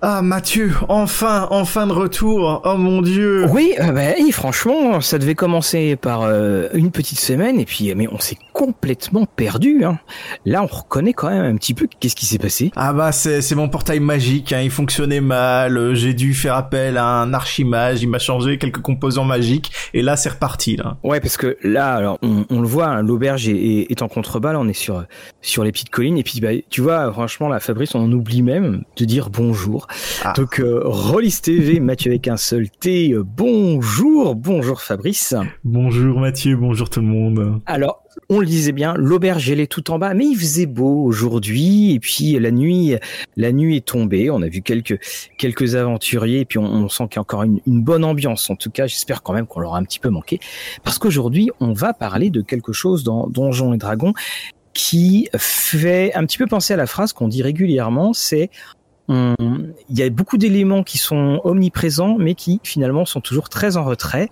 Ah Mathieu, enfin, enfin de retour. Oh mon dieu. Oui, euh, bah, franchement, ça devait commencer par euh, une petite semaine et puis mais on s'est complètement perdu. Hein. Là, on reconnaît quand même un petit peu qu'est-ce qui s'est passé. Ah bah c'est c'est mon portail magique. Hein. Il fonctionnait mal. J'ai dû faire appel à un archimage. Il m'a changé quelques composants magiques et là c'est reparti là. Ouais, parce que là, alors on, le voit, hein, l'auberge est, est, en contrebas. on est sur sur les petites collines et puis bah, tu vois, franchement, la Fabrice, on en oublie même de dire bonjour. Ah. Donc, euh, Rollis TV, Mathieu avec un seul T. Euh, bonjour, bonjour Fabrice. Bonjour Mathieu, bonjour tout le monde. Alors, on le disait bien, l'auberge elle est tout en bas, mais il faisait beau aujourd'hui et puis la nuit, la nuit est tombée. On a vu quelques quelques aventuriers et puis on, sent qu'il y a encore une, bonne ambiance. En tout cas, j'espère quand même qu'on leur a un petit peu manqué parce qu'aujourd'hui on va parler de quelque chose dans Donjons et Dragons qui fait un petit peu penser à la phrase qu'on dit régulièrement, c'est il y a beaucoup d'éléments qui sont omniprésents, mais qui finalement sont toujours très en retrait.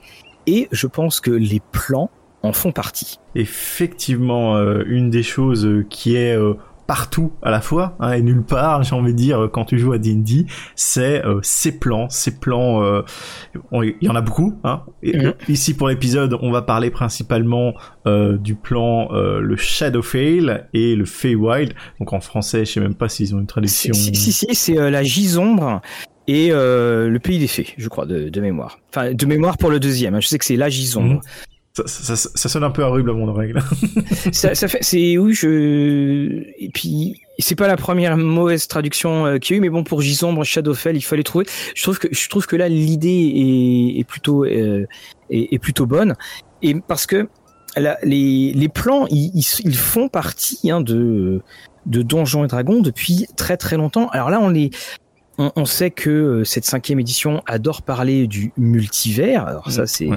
Et je pense que les plans en font partie. Effectivement, euh, une des choses qui est euh, partout à la fois hein, et nulle part j'ai envie de dire quand tu joues à D&D c'est euh, ces plans ces plans euh, il y en a beaucoup hein. Mhm. ici pour l'épisode on va parler principalement euh, du plan le Shadowfell et le Feywild donc en français je sais même pas s'ils ont une traduction si si, si c'est la Gisombre et le pays des fées, je crois, de, de, mémoire. Enfin, de mémoire pour le deuxième. Hein. Je sais que c'est la Gisombre. Mhm. Ça, ça, sonne un peu horrible à mon oreille. ça, ça fait, c'est oui, je et puis c'est pas la première mauvaise traduction euh, qu'il y a eu, mais bon pour Gisombre, Shadowfell, il fallait trouver. Je trouve que je trouve que là l'idée est, est, plutôt euh, est, plutôt bonne et parce que les, les plans ils, ils, font partie hein, de de Donjons et Dragons depuis très très longtemps. Alors là on les on, sait que euh, cette cinquième édition adore parler du multivers. Alors ça, c'est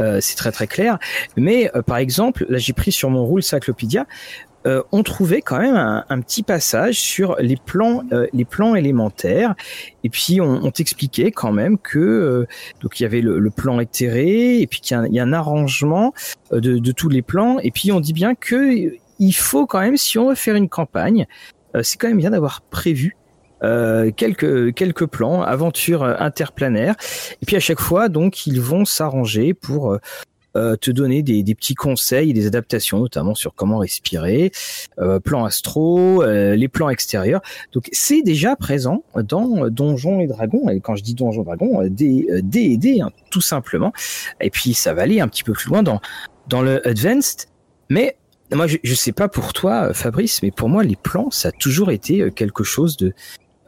euh, c'est très très clair. Mais euh, par exemple, là, j'ai pris sur mon rôle Cyclopédia. on trouvait quand même un, petit passage sur les plans, les plans élémentaires, et puis on, on t'expliquait quand même que donc il y avait le, plan éthéré, et puis qu'il y, a un arrangement de, de, tous les plans, et puis on dit bien que il faut quand même, si on veut faire une campagne, c'est quand même bien d'avoir prévu euh, quelques quelques plans, aventures interplanaires. Et puis à chaque fois, donc, ils vont s'arranger pour euh, euh, te donner des, des, petits conseils et des adaptations, notamment sur comment respirer, euh, plans astro, les plans extérieurs. Donc c'est déjà présent dans Donjons et Dragons. Et quand je dis Donjons et Dragons, D, D et D, hein, tout simplement. Et puis ça va aller un petit peu plus loin dans dans le Advanced. Mais moi, je, je sais pas pour toi, Fabrice, mais pour moi, les plans, ça a toujours été quelque chose de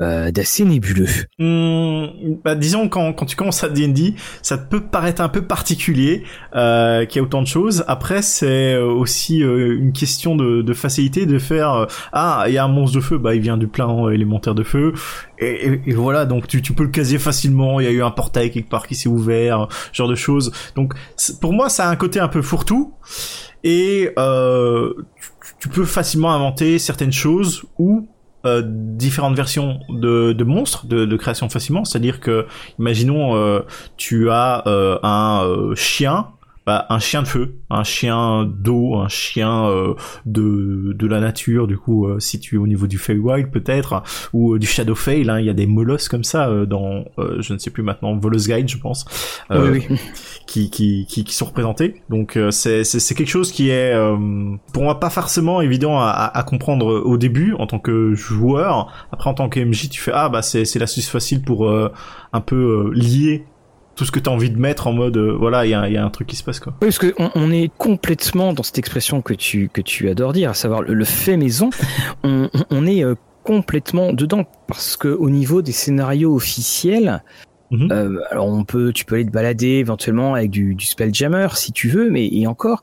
euh, d'assez nébuleux. Mmh, bah, disons quand, quand tu commences à D&D, ça peut paraître un peu particulier euh, qu'il y a autant de choses. Après, c'est euh, aussi euh, une question de, de facilité de faire ah il y a un monstre de feu, bah il vient du plan élémentaire de feu et, et, voilà donc tu, tu peux le caser facilement. Il y a eu un portail quelque part qui s'est ouvert, genre de choses. Donc pour moi, ça a un côté un peu fourre-tout et tu peux facilement inventer certaines choses ou euh, différentes versions de, monstres de, création facilement. C'est-à-dire que, imaginons, euh, tu as euh, un chien bah, un chien de feu, un chien d'eau, un chien euh, de, de la nature, du coup euh, situé au niveau du Feywild peut-être, ou euh, du Shadowfell, hein, il y a des molosses comme ça dans, je ne sais plus maintenant, Volos Guide je pense, oui, oui. Qui, qui, qui, qui, sont représentés. Donc c'est, c'est, quelque chose qui est pour moi pas forcément évident à, à, comprendre au début en tant que joueur. Après en tant que MJ tu fais ah bah c'est, c'est l'astuce facile pour un peu lier tout ce que tu as envie de mettre en mode euh, voilà il y a, y a, un truc qui se passe quoi. Oui, parce que on, est complètement dans cette expression que tu que tu adores dire, à savoir le, fait maison. on, on, est euh, complètement dedans parce que au niveau des scénarios officiels. Mhm. Euh, alors on peut, tu peux aller te balader éventuellement avec du, du spelljammer si tu veux, mais et encore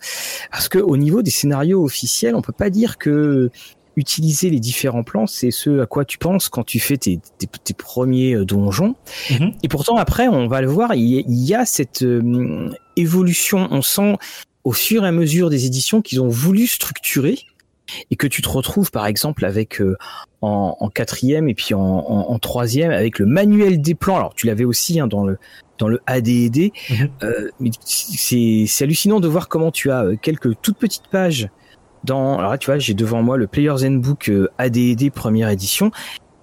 parce que au niveau des scénarios officiels, on peut pas dire que utiliser les différents plans, c'est ce à quoi tu penses quand tu fais tes, tes, premiers euh, donjons. Mhm. Et pourtant, après, on va le voir, il y, a cette euh, évolution. On sent au fur et à mesure des éditions qu'ils ont voulu structurer et que tu te retrouves par exemple avec euh, en, quatrième et puis en, en, troisième avec le manuel des plans. Alors tu l'avais aussi hein, dans le dans le ADD. Mhm. c'est hallucinant de voir comment tu as quelques toutes petites pages dans alors là tu vois j'ai devant moi le Player's Handbook euh, AD&D première édition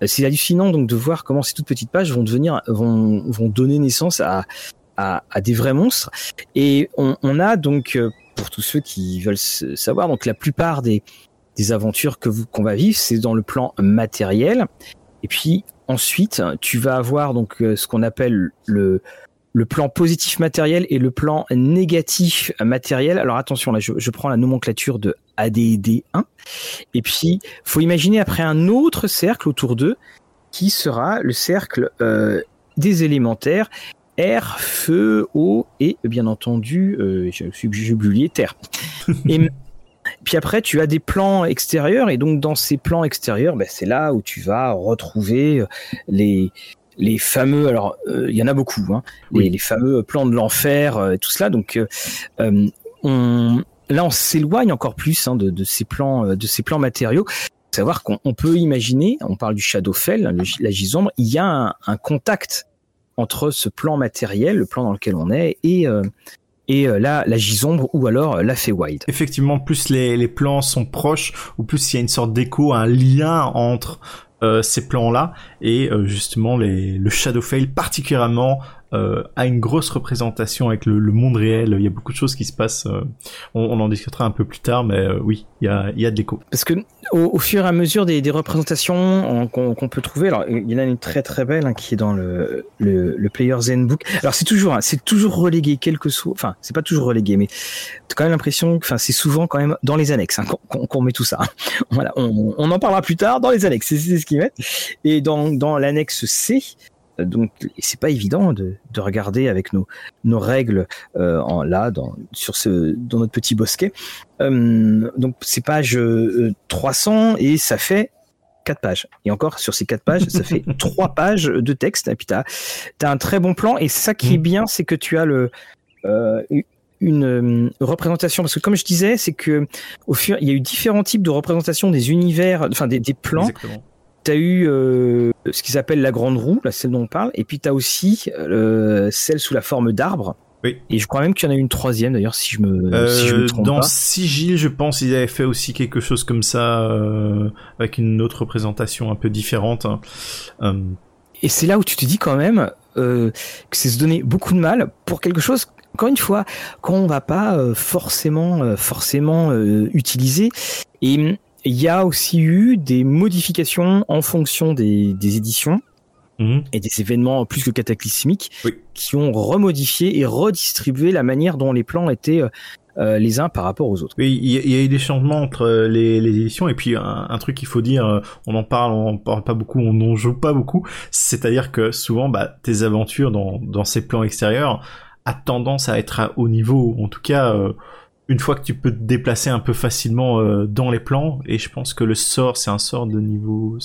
c'est hallucinant donc de voir comment ces toutes petites pages vont devenir, vont, vont donner naissance à, à, des vrais monstres. Et on, on a donc, pour tous ceux qui veulent savoir, donc la plupart des, des aventures que vous qu'on va vivre, c'est dans le plan matériel. Et puis ensuite, tu vas avoir donc ce qu'on appelle le le plan positif matériel et le plan négatif matériel. Alors attention, là, je, je prends la nomenclature de ADD 1. Et puis, faut imaginer après un autre cercle autour d'eux qui sera le cercle euh, des élémentaires air, feu, eau et bien entendu, euh, j'ai oublié terre. et puis après, tu as des plans extérieurs et donc dans ces plans extérieurs, ben, c'est là où tu vas retrouver les les fameux, alors euh, il y en a beaucoup, hein, les, fameux plans de l'enfer, euh, tout cela. Donc euh, on, là, on s'éloigne encore plus hein, de, ces plans, de ces plans matériaux. Savoir qu'on peut imaginer, on parle du Shadowfell, la gisombre, il y a un, contact entre ce plan matériel, le plan dans lequel on est, et et là la gisombre ou alors la Feywild. Effectivement, plus les, les plans sont proches, ou plus il y a une sorte d'écho, un lien entre euh, ces plans-là et euh, justement les, le Shadowfell particulièrement euh, a une grosse représentation avec le, monde réel. Il y a beaucoup de choses qui se passent. Euh, on, en discutera un peu plus tard, mais euh, oui, il y a, il y a de l'écho. Parce que au, fur et à mesure des, des représentations qu'on peut trouver, alors il y en a une très très belle hein, qui est dans le, le, le Player's Handbook. Alors c'est toujours, hein, c'est toujours relégué, quelque soit. Enfin, c'est pas toujours relégué, mais t'as quand même l'impression, enfin, c'est souvent quand même dans les annexes hein, qu'on met tout ça. Voilà, on, on, en parlera plus tard dans les annexes. C'est ce qu'ils mettent. Et dans dans l'annexe C, donc c'est pas évident de, de, regarder avec nos, nos règles euh, en, là dans, sur ce dans notre petit bosquet. Euh, donc c'est page 300 euh, et ça fait quatre pages. Et encore sur ces quatre pages, ça fait trois pages de texte. Et puis t'as as un très bon plan. Et ça qui est mmh. bien, c'est que tu as le euh, une représentation parce que comme je disais, c'est que au fur il y a eu différents types de représentations des univers, enfin des, des plans. Exactement tu as eu euh, ce qu'ils appellent la grande roue, la celle dont on parle, et puis tu as aussi euh, celle sous la forme d'arbre. Oui. Et je crois même qu'il y en a une troisième d'ailleurs, si je me, euh, si je me trompe dans pas. Sigil, je pense, ils avaient fait aussi quelque chose comme ça, avec une autre représentation un peu différente. Hein. Et c'est là où tu te dis quand même que c'est se donner beaucoup de mal pour quelque chose encore une fois, qu'on va pas forcément, forcément utiliser. Et il y a aussi eu des modifications en fonction des, des éditions mmh. et des événements plus que cataclysmiques qui ont remodifié et redistribué la manière dont les plans étaient euh, euh, les uns par rapport aux autres. Oui, il y, a eu des changements entre euh, les, les éditions et puis un, truc qu'il faut dire, on en parle, on en parle pas beaucoup, on n'en joue pas beaucoup, c'est-à-dire que souvent bah, tes aventures dans, dans ces plans extérieurs a tendance à être à haut niveau, en tout cas une fois que tu peux te déplacer un peu facilement euh, dans les plans, et je pense que le sort, c'est un sort de niveau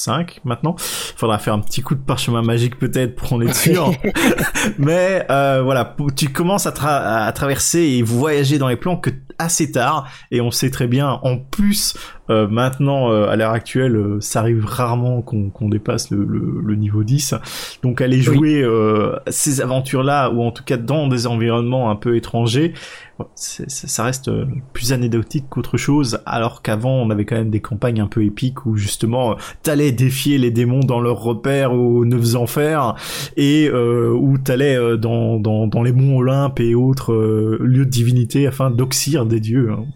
5 maintenant. Faudra faire un petit coup de parchemin magique peut-être pour en être sûr. Mais euh, voilà, tu commences à, à, traverser et voyager dans les plans que assez tard, et on sait très bien, en plus, euh, maintenant, à l'heure actuelle, ça arrive rarement qu'on dépasse le, le, niveau 10. Donc aller jouer ces aventures-là, ou en tout cas dans des environnements un peu étrangers, ça reste euh, plus anecdotique qu'autre chose, alors qu'avant on avait quand même des campagnes un peu épiques où justement t'allais défier les démons dans leurs repères aux neuf enfers et euh, où t'allais euh, dans, dans, dans les monts Olympe et autres euh, lieux de divinité afin d'oxyre des dieux. Hein.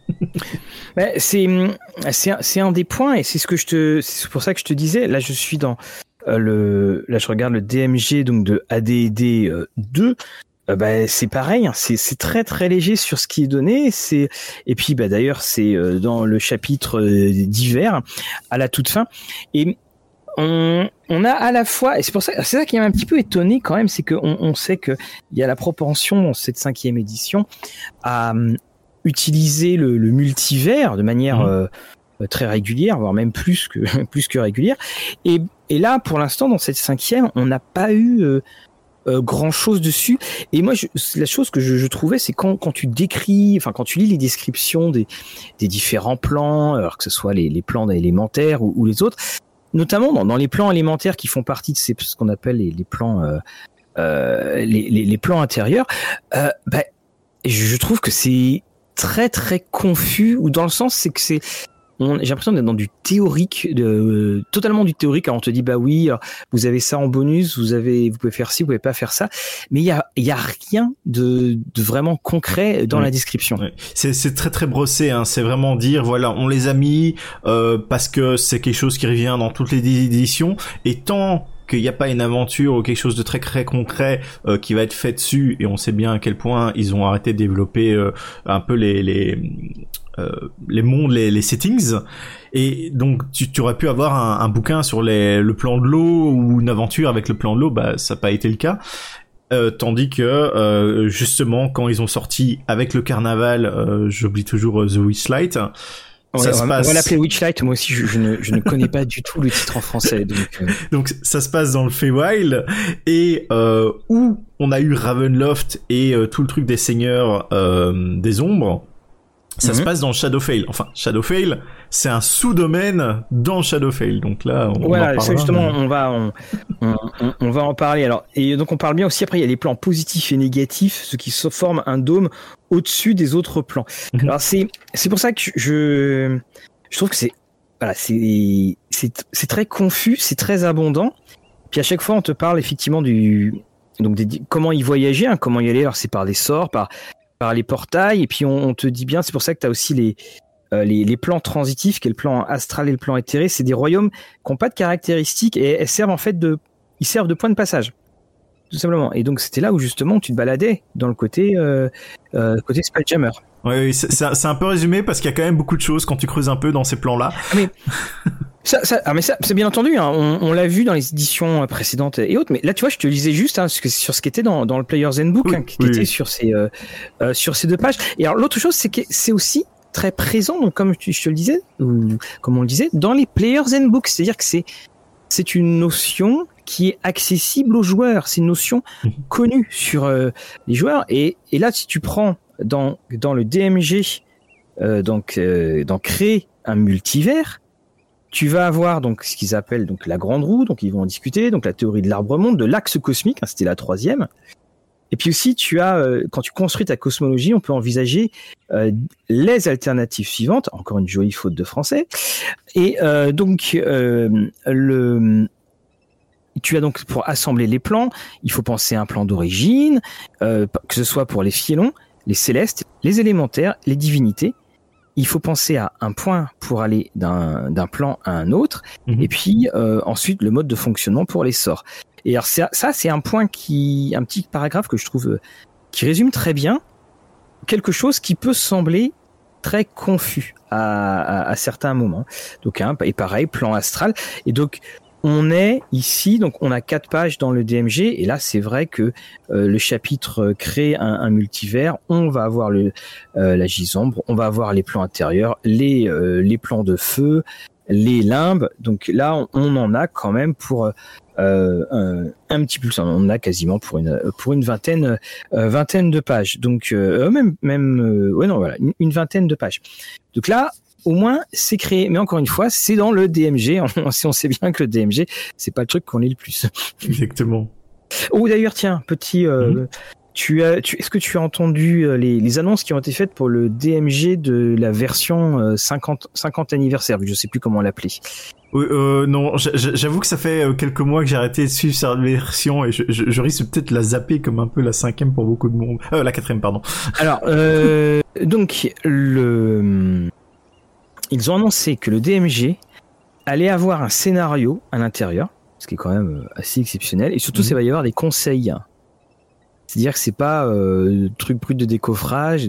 c'est c'est un des points et c'est ce que je te c'est pour ça que je te disais là je suis dans le là je regarde le DMG donc de AD&D 2 euh, bah, c'est pareil, hein. c'est très très léger sur ce qui est donné. C'est et puis bah, d'ailleurs c'est euh, dans le chapitre euh, d'hiver à la toute fin et on, on, a à la fois et c'est pour ça c'est ça qui m'a un petit peu étonné quand même, c'est qu'on on sait que il y a la propension dans cette cinquième édition à um, utiliser le, le, multivers de manière mmh. très régulière, voire même plus que plus que régulière. Et, et là, pour l'instant, dans cette cinquième, on n'a pas eu euh, grand chose dessus. Et moi, je, la chose que je, je trouvais, c'est quand, quand tu décris, enfin quand tu lis les descriptions des, des différents plans, alors que ce soit les, les plans élémentaires ou, ou, les autres, notamment dans, dans, les plans élémentaires qui font partie de ces, ce qu'on appelle les, les plans, euh, euh, les, les, les, plans intérieurs, euh, bah, je trouve que c'est très très confus ou dans le sens c'est que c'est j'ai l'impression d'être dans du théorique, de, totalement du théorique. Alors on te dit bah oui, vous avez ça en bonus, vous avez, vous pouvez faire ci, vous pouvez pas faire ça, mais il y a, y a rien de, de vraiment concret dans la description. C'est très très brossé. Hein. C'est vraiment dire voilà, on les a mis euh, parce que c'est quelque chose qui revient dans toutes les éditions et tant qu'il n'y a pas une aventure ou quelque chose de très très concret euh, qui va être fait dessus et on sait bien à quel point ils ont arrêté de développer euh, un peu les les euh, les mondes, les, les, settings. Et donc tu, tu aurais pu avoir un, un, bouquin sur les, le plan de l'eau ou une aventure avec le plan de l'eau, bah ça n'a pas été le cas. Euh, tandis que euh, justement quand ils ont sorti avec le carnaval, euh, j'oublie toujours The Witchlight, ça se passe... On va l'appeler Witchlight. Moi aussi, je, ne, je ne connais pas du tout le titre en français. Donc, donc ça se passe dans le Feywild et euh, où on a eu Ravenloft et tout le truc des seigneurs des ombres ça se mhm. passe dans Shadowfell. Enfin, Shadowfell, c'est un sous-domaine dans Shadowfell. Donc là, on voilà, justement, on va, on, on, on, va en parler. Alors, et donc on parle bien aussi. Après, il y a les plans positifs et négatifs, ce qui se forme un dôme au-dessus des autres plans. Mhm. Alors c'est, c'est pour ça que je, je trouve que c'est, voilà, c'est, c'est, c'est très confus, c'est très abondant. Puis à chaque fois, on te parle effectivement du, donc des, comment y voyager, hein, comment y aller. Alors c'est par des sorts, par par les portails, et puis on, te dit bien, c'est pour ça que tu as aussi les, euh, les, les, plans transitifs, qui est le plan astral et le plan éthéré, c'est des royaumes qui n'ont pas de caractéristiques et elles servent en fait de, ils servent de point de passage, tout simplement. Et donc c'était là où justement tu te baladais dans le côté euh, euh, côté Spelljammer. Oui, c'est un peu résumé parce qu'il y a quand même beaucoup de choses quand tu creuses un peu dans ces plans-là. Ah, mais ça, ça, ah mais ça, c'est bien entendu. Hein, on, on l'a vu dans les éditions précédentes et autres. Mais là, tu vois, je te lisais juste hein, sur ce qui était dans, dans le Player's Handbook, hein, qui était sur ces euh, euh, sur ces deux pages. Et alors l'autre chose, c'est que c'est aussi très présent. Donc comme je te le disais, ou comme on le disait, dans les Player's Handbook, c'est-à-dire que c'est c'est une notion qui est accessible aux joueurs. C'est une notion mhm. connue sur euh, les joueurs. Et, et là, si tu prends dans dans le DMG, euh, donc dans créer un multivers tu vas avoir donc ce qu'ils appellent donc la grande roue, donc ils vont en discuter, donc la théorie de l'arbre monde, de l'axe cosmique, hein, c'était la troisième. Et puis aussi, tu as euh, quand tu construis ta cosmologie, on peut envisager euh, les alternatives suivantes. Encore une jolie faute de français. Et euh, donc le tu as donc pour assembler les plans, il faut penser à un plan d'origine, que ce soit pour les fielons, les célestes, les élémentaires, les divinités il faut penser à un point pour aller d'un plan à un autre, mhm. et puis euh, ensuite le mode de fonctionnement pour les sorts. Et alors ça, c'est un point qui, un petit paragraphe que je trouve euh, qui résume très bien quelque chose qui peut sembler très confus à, à, certains moments. Donc, hein, et pareil, plan astral. Et donc, on est ici, donc on a quatre pages dans le DMG, et là c'est vrai que euh, le chapitre euh, crée un, multivers, on va avoir euh, la gisombre, on va avoir les plans intérieurs, les, les plans de feu, les limbes, donc là on, en a quand même pour un, petit peu, on en a quasiment pour une pour une vingtaine vingtaine de pages, donc même même ouais non voilà une, vingtaine de pages. Donc là au moins c'est créé. Mais encore une fois, c'est dans le DMG. si on sait bien que le DMG, c'est pas le truc qu'on lit le plus. Exactement. Oh d'ailleurs, tiens, petit. Euh, mhm. Tu as, tu, est-ce que tu as entendu euh, les, les, annonces qui ont été faites pour le DMG de la version 50, euh, 50 anniversaire? Je sais plus comment l'appeler. Euh, non, j'avoue que ça fait quelques mois que j'ai arrêté de suivre cette version et je, je, je risque peut-être la zapper comme un peu la cinquième pour beaucoup de monde. Euh, la quatrième, pardon. Alors, euh, donc le ils ont annoncé que le DMG allait avoir un scénario à l'intérieur, ce qui est quand même euh, assez exceptionnel, et surtout, ça mhm. va y avoir des conseils. C'est-à-dire que c'est pas euh, truc brut de décoffrage.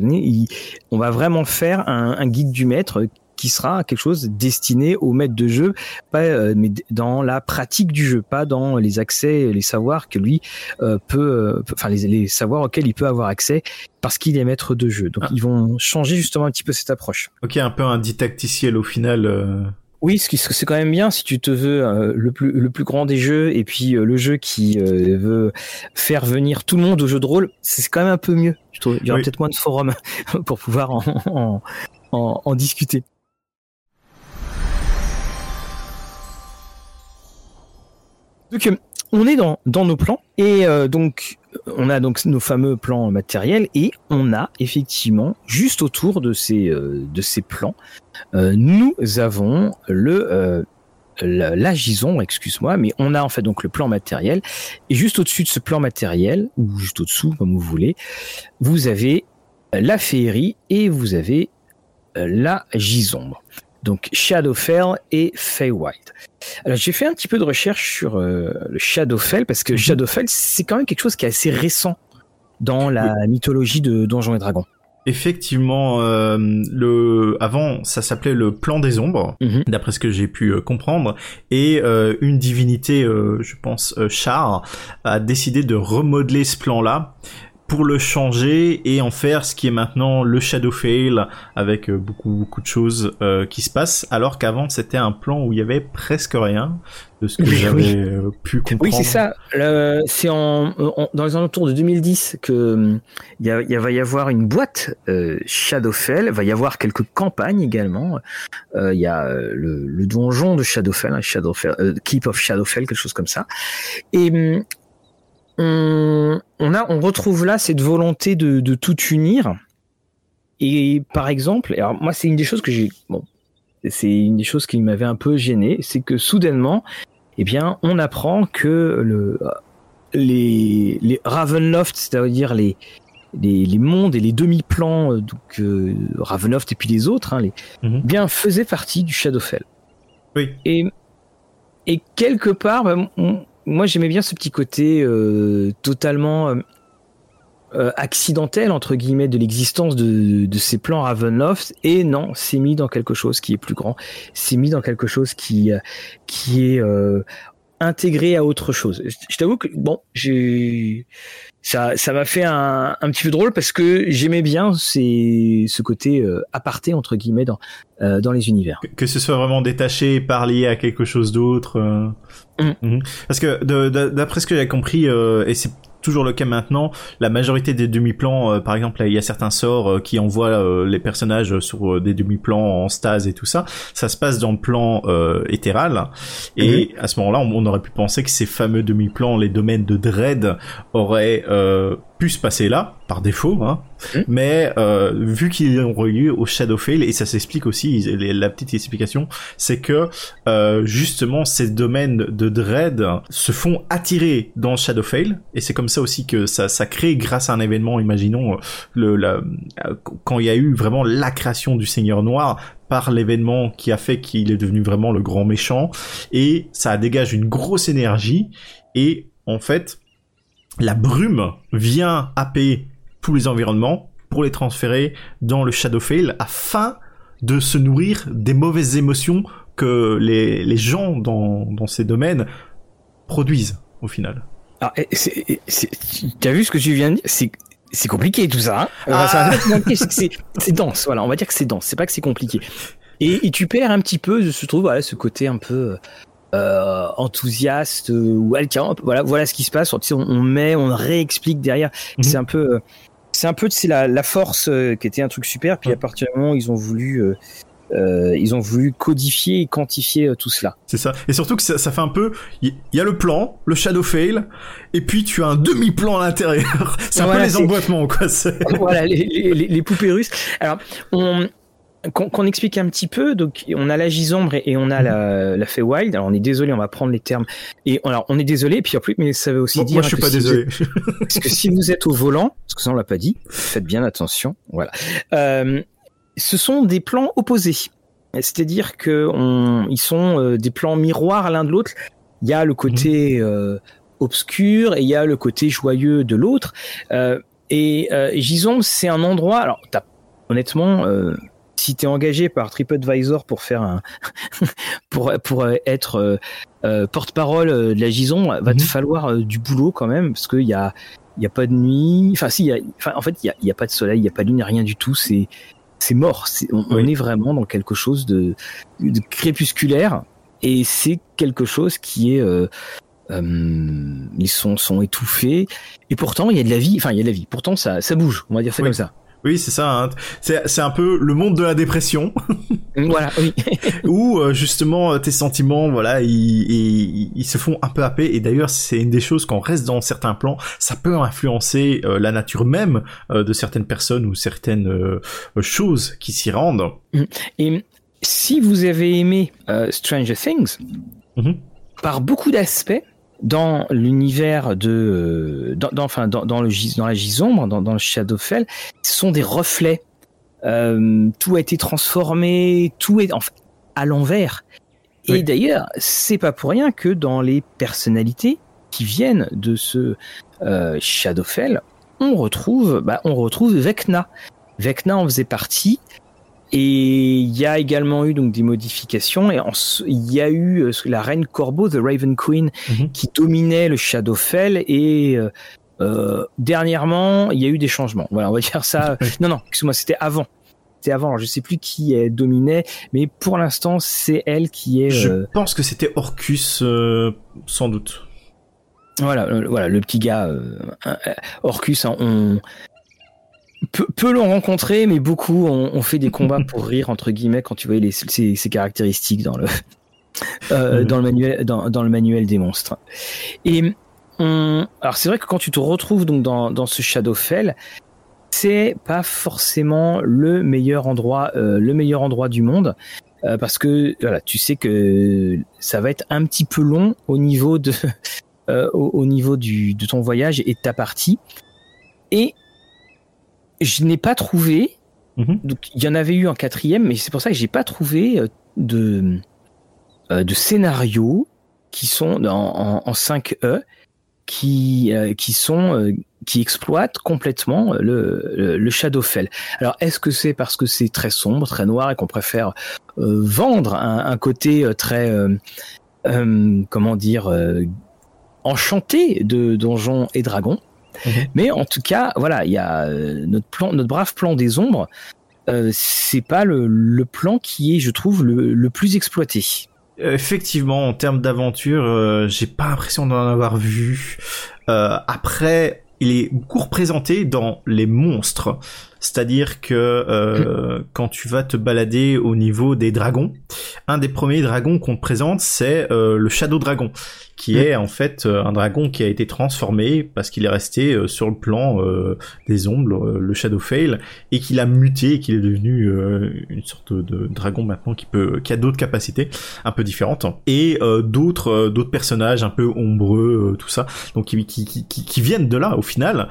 on va vraiment faire un, guide du maître qui sera quelque chose destiné au maître de jeu, pas euh, mais dans la pratique du jeu, pas dans les accès, les savoirs que lui euh, peut, enfin les, les, savoirs auxquels il peut avoir accès parce qu'il est maître de jeu. Donc ah. ils vont changer justement un petit peu cette approche. Ok, un peu un didacticiel au final. Euh. Oui, ce qui c'est quand même bien si tu te veux le plus le plus grand des jeux et puis le jeu qui veut faire venir tout le monde au jeu de rôle, c'est quand même un peu mieux. Je trouve. Il y aura peut-être moins de forums pour pouvoir en, en, en discuter. Donc, euh, on est dans, nos plans et euh, donc on a donc nos fameux plans matériels et on a effectivement juste autour de ces de ces plans, nous avons le la, gisombre, excuse-moi, mais on a en fait donc le plan matériel et juste au-dessus de ce plan matériel ou juste au-dessous comme vous voulez, vous avez la féerie et vous avez la gisombre donc Shadowfell et Feywild. Alors j'ai fait un petit peu de recherche sur euh, le Shadowfell parce que mhm. Shadowfell c'est quand même quelque chose qui est assez récent dans la mythologie de Donjons et Dragons. Effectivement, euh, le avant ça s'appelait le plan des ombres, mhm. d'après ce que j'ai pu euh, comprendre, et une divinité, je pense, Char, a décidé de remodeler ce plan-là pour le changer et en faire ce qui est maintenant le Shadowfell avec euh, beaucoup beaucoup de choses euh, qui se passent alors qu'avant c'était un plan où il y avait presque rien de ce que j'avais euh, pu comprendre. Oui, c'est ça. C'est en, dans les alentours de 2010 que il, y va y avoir une boîte Shadowfell, va y avoir quelques campagnes également. Il y a le, donjon de Shadowfell, hein, Shadowfell Keep of Shadowfell, quelque chose comme ça. Et hum, on, a, on retrouve là cette volonté de, tout unir. Et par exemple, alors moi c'est une des choses que j'ai, bon, c'est une des choses qui m'avait un peu gêné, c'est que soudainement, eh bien, on apprend que le, les, les Ravenloft, c'est-à-dire les, les, mondes et les demi-plans, euh, donc euh, Ravenloft et puis les autres, hein, les, mhm. bien faisaient partie du Shadowfell. Oui. Et, et quelque part, ben, moi j'aimais bien ce petit côté euh, totalement euh, euh, accidentel entre guillemets de l'existence de, de, ces plans Ravenloft. Et non c'est mis dans quelque chose qui est plus grand. C'est mis dans quelque chose qui qui est intégré à autre chose je, t'avoue que bon j'ai ça ça m'a fait un, un petit peu drôle parce que j'aimais bien c'est ce côté aparté entre guillemets dans dans les univers que, ce soit vraiment détaché par lié à quelque chose d'autre Mm. Mhm. Parce que d'après ce que j'ai compris, euh, et c'est toujours le cas maintenant. La majorité des demi-plans, euh, par exemple, il y a certains sorts euh, qui envoient les personnages sur des demi-plans en stase et tout ça. Ça se passe dans le plan éthéral. Et mhm. à ce moment-là, on, aurait pu penser que ces fameux demi-plans, les domaines de Dread, auraient pu se passer là par défaut, hein. Mmh. mais euh, vu qu'ils ont relié au Shadowfell et ça s'explique aussi, la petite explication, c'est que euh, justement ces domaines de dread se font attirer dans Shadowfell et c'est comme ça aussi que ça, ça crée grâce à un événement, imaginons le la, quand il y a eu vraiment la création du Seigneur Noir par l'événement qui a fait qu'il est devenu vraiment le grand méchant et ça dégage une grosse énergie et en fait la brume vient happer tous les environnements pour les transférer dans le Shadowfell afin de se nourrir des mauvaises émotions que les, les gens dans, dans ces domaines produisent au final. Ah, tu as vu ce que tu viens de dire? C'est c'est compliqué tout ça. Hein ah. c'est dense. Voilà, on va dire que c'est dense. C'est pas que c'est compliqué. Et, et, tu perds un petit peu, je trouve, voilà, ce côté un peu euh, enthousiaste ou altérant. Voilà, voilà ce qui se passe. On, on met, on réexplique derrière. Mhm. C'est un peu, c'est un peu, c'est la, la force euh, qui était un truc super. Puis à partir du moment où ils ont voulu euh, ils ont voulu codifier et quantifier tout cela. C'est ça. Et surtout que ça, ça fait un peu, il y, a le plan, le shadow fail, et puis tu as un demi-plan à l'intérieur. C'est un peu les emboîtements, quoi. Voilà, les, les, les, poupées russes. Alors, on, qu'on explique un petit peu, donc on a la gisombre et, on a la, la Feywild. Alors on est désolé, on va prendre les termes. Et alors on est désolé, puis en plus, mais ça veut aussi dire. Moi je suis pas désolé. parce que si vous êtes au volant, parce que ça on l'a pas dit, faites bien attention. Voilà. Euh, ce sont des plans opposés. C'est-à-dire que on, ils sont euh, des plans miroirs l'un de l'autre. Il y a le côté mhm. euh, obscur et il y a le côté joyeux de l'autre. Et Gisombre, c'est un endroit. Alors, honnêtement, si tu es engagé par TripAdvisor pour faire un pour pour être euh, euh, porte-parole euh, de la Gison, va te mhm. falloir du boulot quand même parce qu'il y a il y a pas de nuit. Enfin si, y a, enfin, en fait il y a, y a pas de soleil, il y a pas de lune, rien du tout. C'est c'est mort. on, est vraiment dans quelque chose de, de crépusculaire et c'est quelque chose qui est euh, les sons sont étouffés et pourtant il y a de la vie. Enfin il y a de la vie. Pourtant ça ça bouge. On va dire ça comme ça. Oui, c'est ça. Hein. C'est un peu le monde de la dépression. voilà, oui. où euh, justement euh, tes sentiments, voilà, ils, ils, se font un peu happer. Et d'ailleurs, c'est une des choses quand on reste dans certains plans, ça peut influencer euh, la nature même de certaines personnes ou certaines choses qui s'y rendent. Mm. Et si vous avez aimé Stranger Things, mm-hmm. par beaucoup d'aspects, dans l'univers de, euh, dans, enfin dans, dans, le dans la gisombre, dans, dans le Shadowfell, ce sont des reflets. Euh, tout a été transformé, tout est enfin, à l'envers. Et d'ailleurs, c'est pas pour rien que dans les personnalités qui viennent de ce euh, Shadowfell, on retrouve, bah, on retrouve Vecna. Vecna en faisait partie. Et il y a également eu donc des modifications et il y a eu euh, la reine Corbeau, The Raven Queen, mhm. qui dominait le Shadowfell et euh, euh, dernièrement il y a eu des changements. Voilà, on va dire ça. non, non, excuse-moi, c'était avant. C'était avant. Alors, je sais plus qui dominait, mais pour l'instant c'est elle qui est. Je pense que c'était Orcus, sans doute. Voilà, voilà, le petit gars Orcus. Hein, on peu, l'ont rencontré, mais beaucoup ont, fait des combats pour rire entre guillemets quand tu voyais les, ces, caractéristiques dans le euh, dans le manuel dans, le manuel des monstres. Et alors c'est vrai que quand tu te retrouves donc dans, dans ce Shadowfell, c'est pas forcément le meilleur endroit euh, le meilleur endroit du monde euh, parce que voilà tu sais que ça va être un petit peu long au niveau de au, au, niveau du de ton voyage et de ta partie et je n'ai pas trouvé. Mhm. Donc il y en avait eu en quatrième, mais c'est pour ça que j'ai pas trouvé euh, de euh, de scénarios qui sont en, en, 5e qui euh, qui sont qui exploitent complètement le, le, Shadowfell. Alors est-ce que c'est parce que c'est très sombre, très noir et qu'on préfère vendre un, un, côté très comment dire enchanté de Donjons et Dragons Mhm. Mais en tout cas, voilà, il y a euh, notre plan, notre brave plan des ombres. Euh, c'est pas le, plan qui est, je trouve, le, plus exploité. Effectivement, en termes d'aventure, euh, j'ai pas l'impression d'en avoir vu. après, il est beaucoup représenté dans les monstres. C'est-à-dire que euh, quand tu vas te balader au niveau des dragons, un des premiers dragons qu'on te présente, c'est euh, le Shadow Dragon, qui mm. est en fait euh, un dragon qui a été transformé parce qu'il est resté sur le plan des ombres, le Shadow Fail, et qu'il a muté et qu'il est devenu une sorte de dragon maintenant qui peut, qui a d'autres capacités un peu différentes et d'autres d'autres personnages un peu ombreux, tout ça, donc qui, qui, qui, qui viennent de là au final,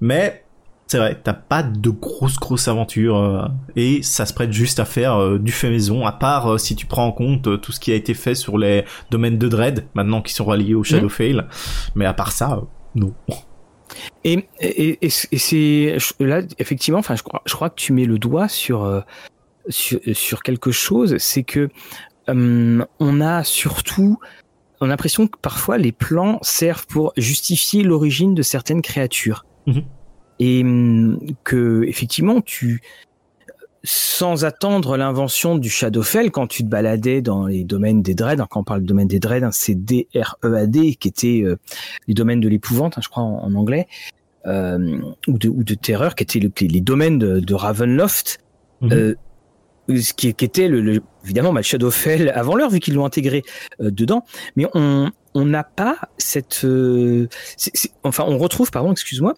mais c'est vrai, t'as pas de grosses grosses aventures euh, et ça se prête juste à faire euh, du fait maison. À part euh, si tu prends en compte tout ce qui a été fait sur les domaines de Dread, maintenant qui sont reliés au Shadowfell. Mmh. Mais à part ça, non. Et, et, et, c'est là effectivement, enfin je crois, je crois que tu mets le doigt sur sur, sur quelque chose, c'est que on a surtout on a l'impression que parfois les plans servent pour justifier l'origine de certaines créatures. Mmh et hum, que effectivement tu sans attendre l'invention du Shadowfell, quand tu te baladais dans les domaines des dreads, quand on parle de domaine des dreads, hein, c'est D-R-E-A-D, qui étaient euh, les domaines de l'épouvante, hein, je crois en, anglais, euh, ou, de, ou de terreur, qui étaient les, domaines de, Ravenloft, mhm. euh, qui, qui, était le, évidemment le Shadowfell avant l'heure, vu qu'ils l'ont intégré dedans, mais on on n'a pas cette, enfin on retrouve, pardon, excuse-moi,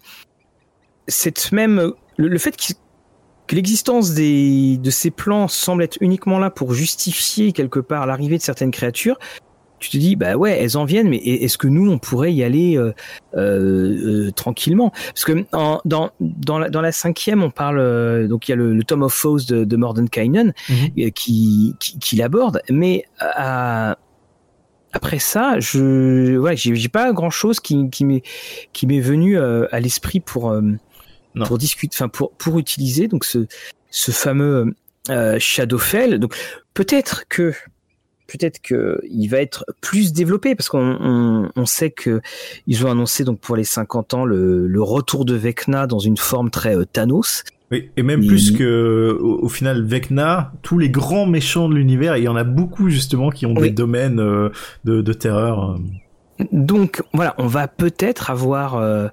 cette même le, fait que l'existence des de ces plans semble être uniquement là pour justifier quelque part l'arrivée de certaines créatures, tu te dis bah ouais elles en viennent mais est-ce que nous on pourrait y aller euh, euh, euh tranquillement? Parce que en, dans dans la, dans la cinquième on parle donc il y a le, le Tom of Foes de, de Mordenkainen mhm. qui, qui, qui l'aborde mais à, après ça, je ouais, j'ai pas grand chose qui, qui m'est qui m'est venu à l'esprit pour pour discuter, enfin pour pour utiliser donc ce ce fameux euh, Shadowfell. Donc peut-être que peut-être que il va être plus développé parce qu'on on, on, sait que ils ont annoncé donc pour les 50 ans le, le retour de Vecna dans une forme très euh, Thanos. Oui, et même plus que au, final Vecna, tous les grands méchants de l'univers, il y en a beaucoup justement qui ont des domaines euh, de, de, terreur. Donc voilà, on va peut-être avoir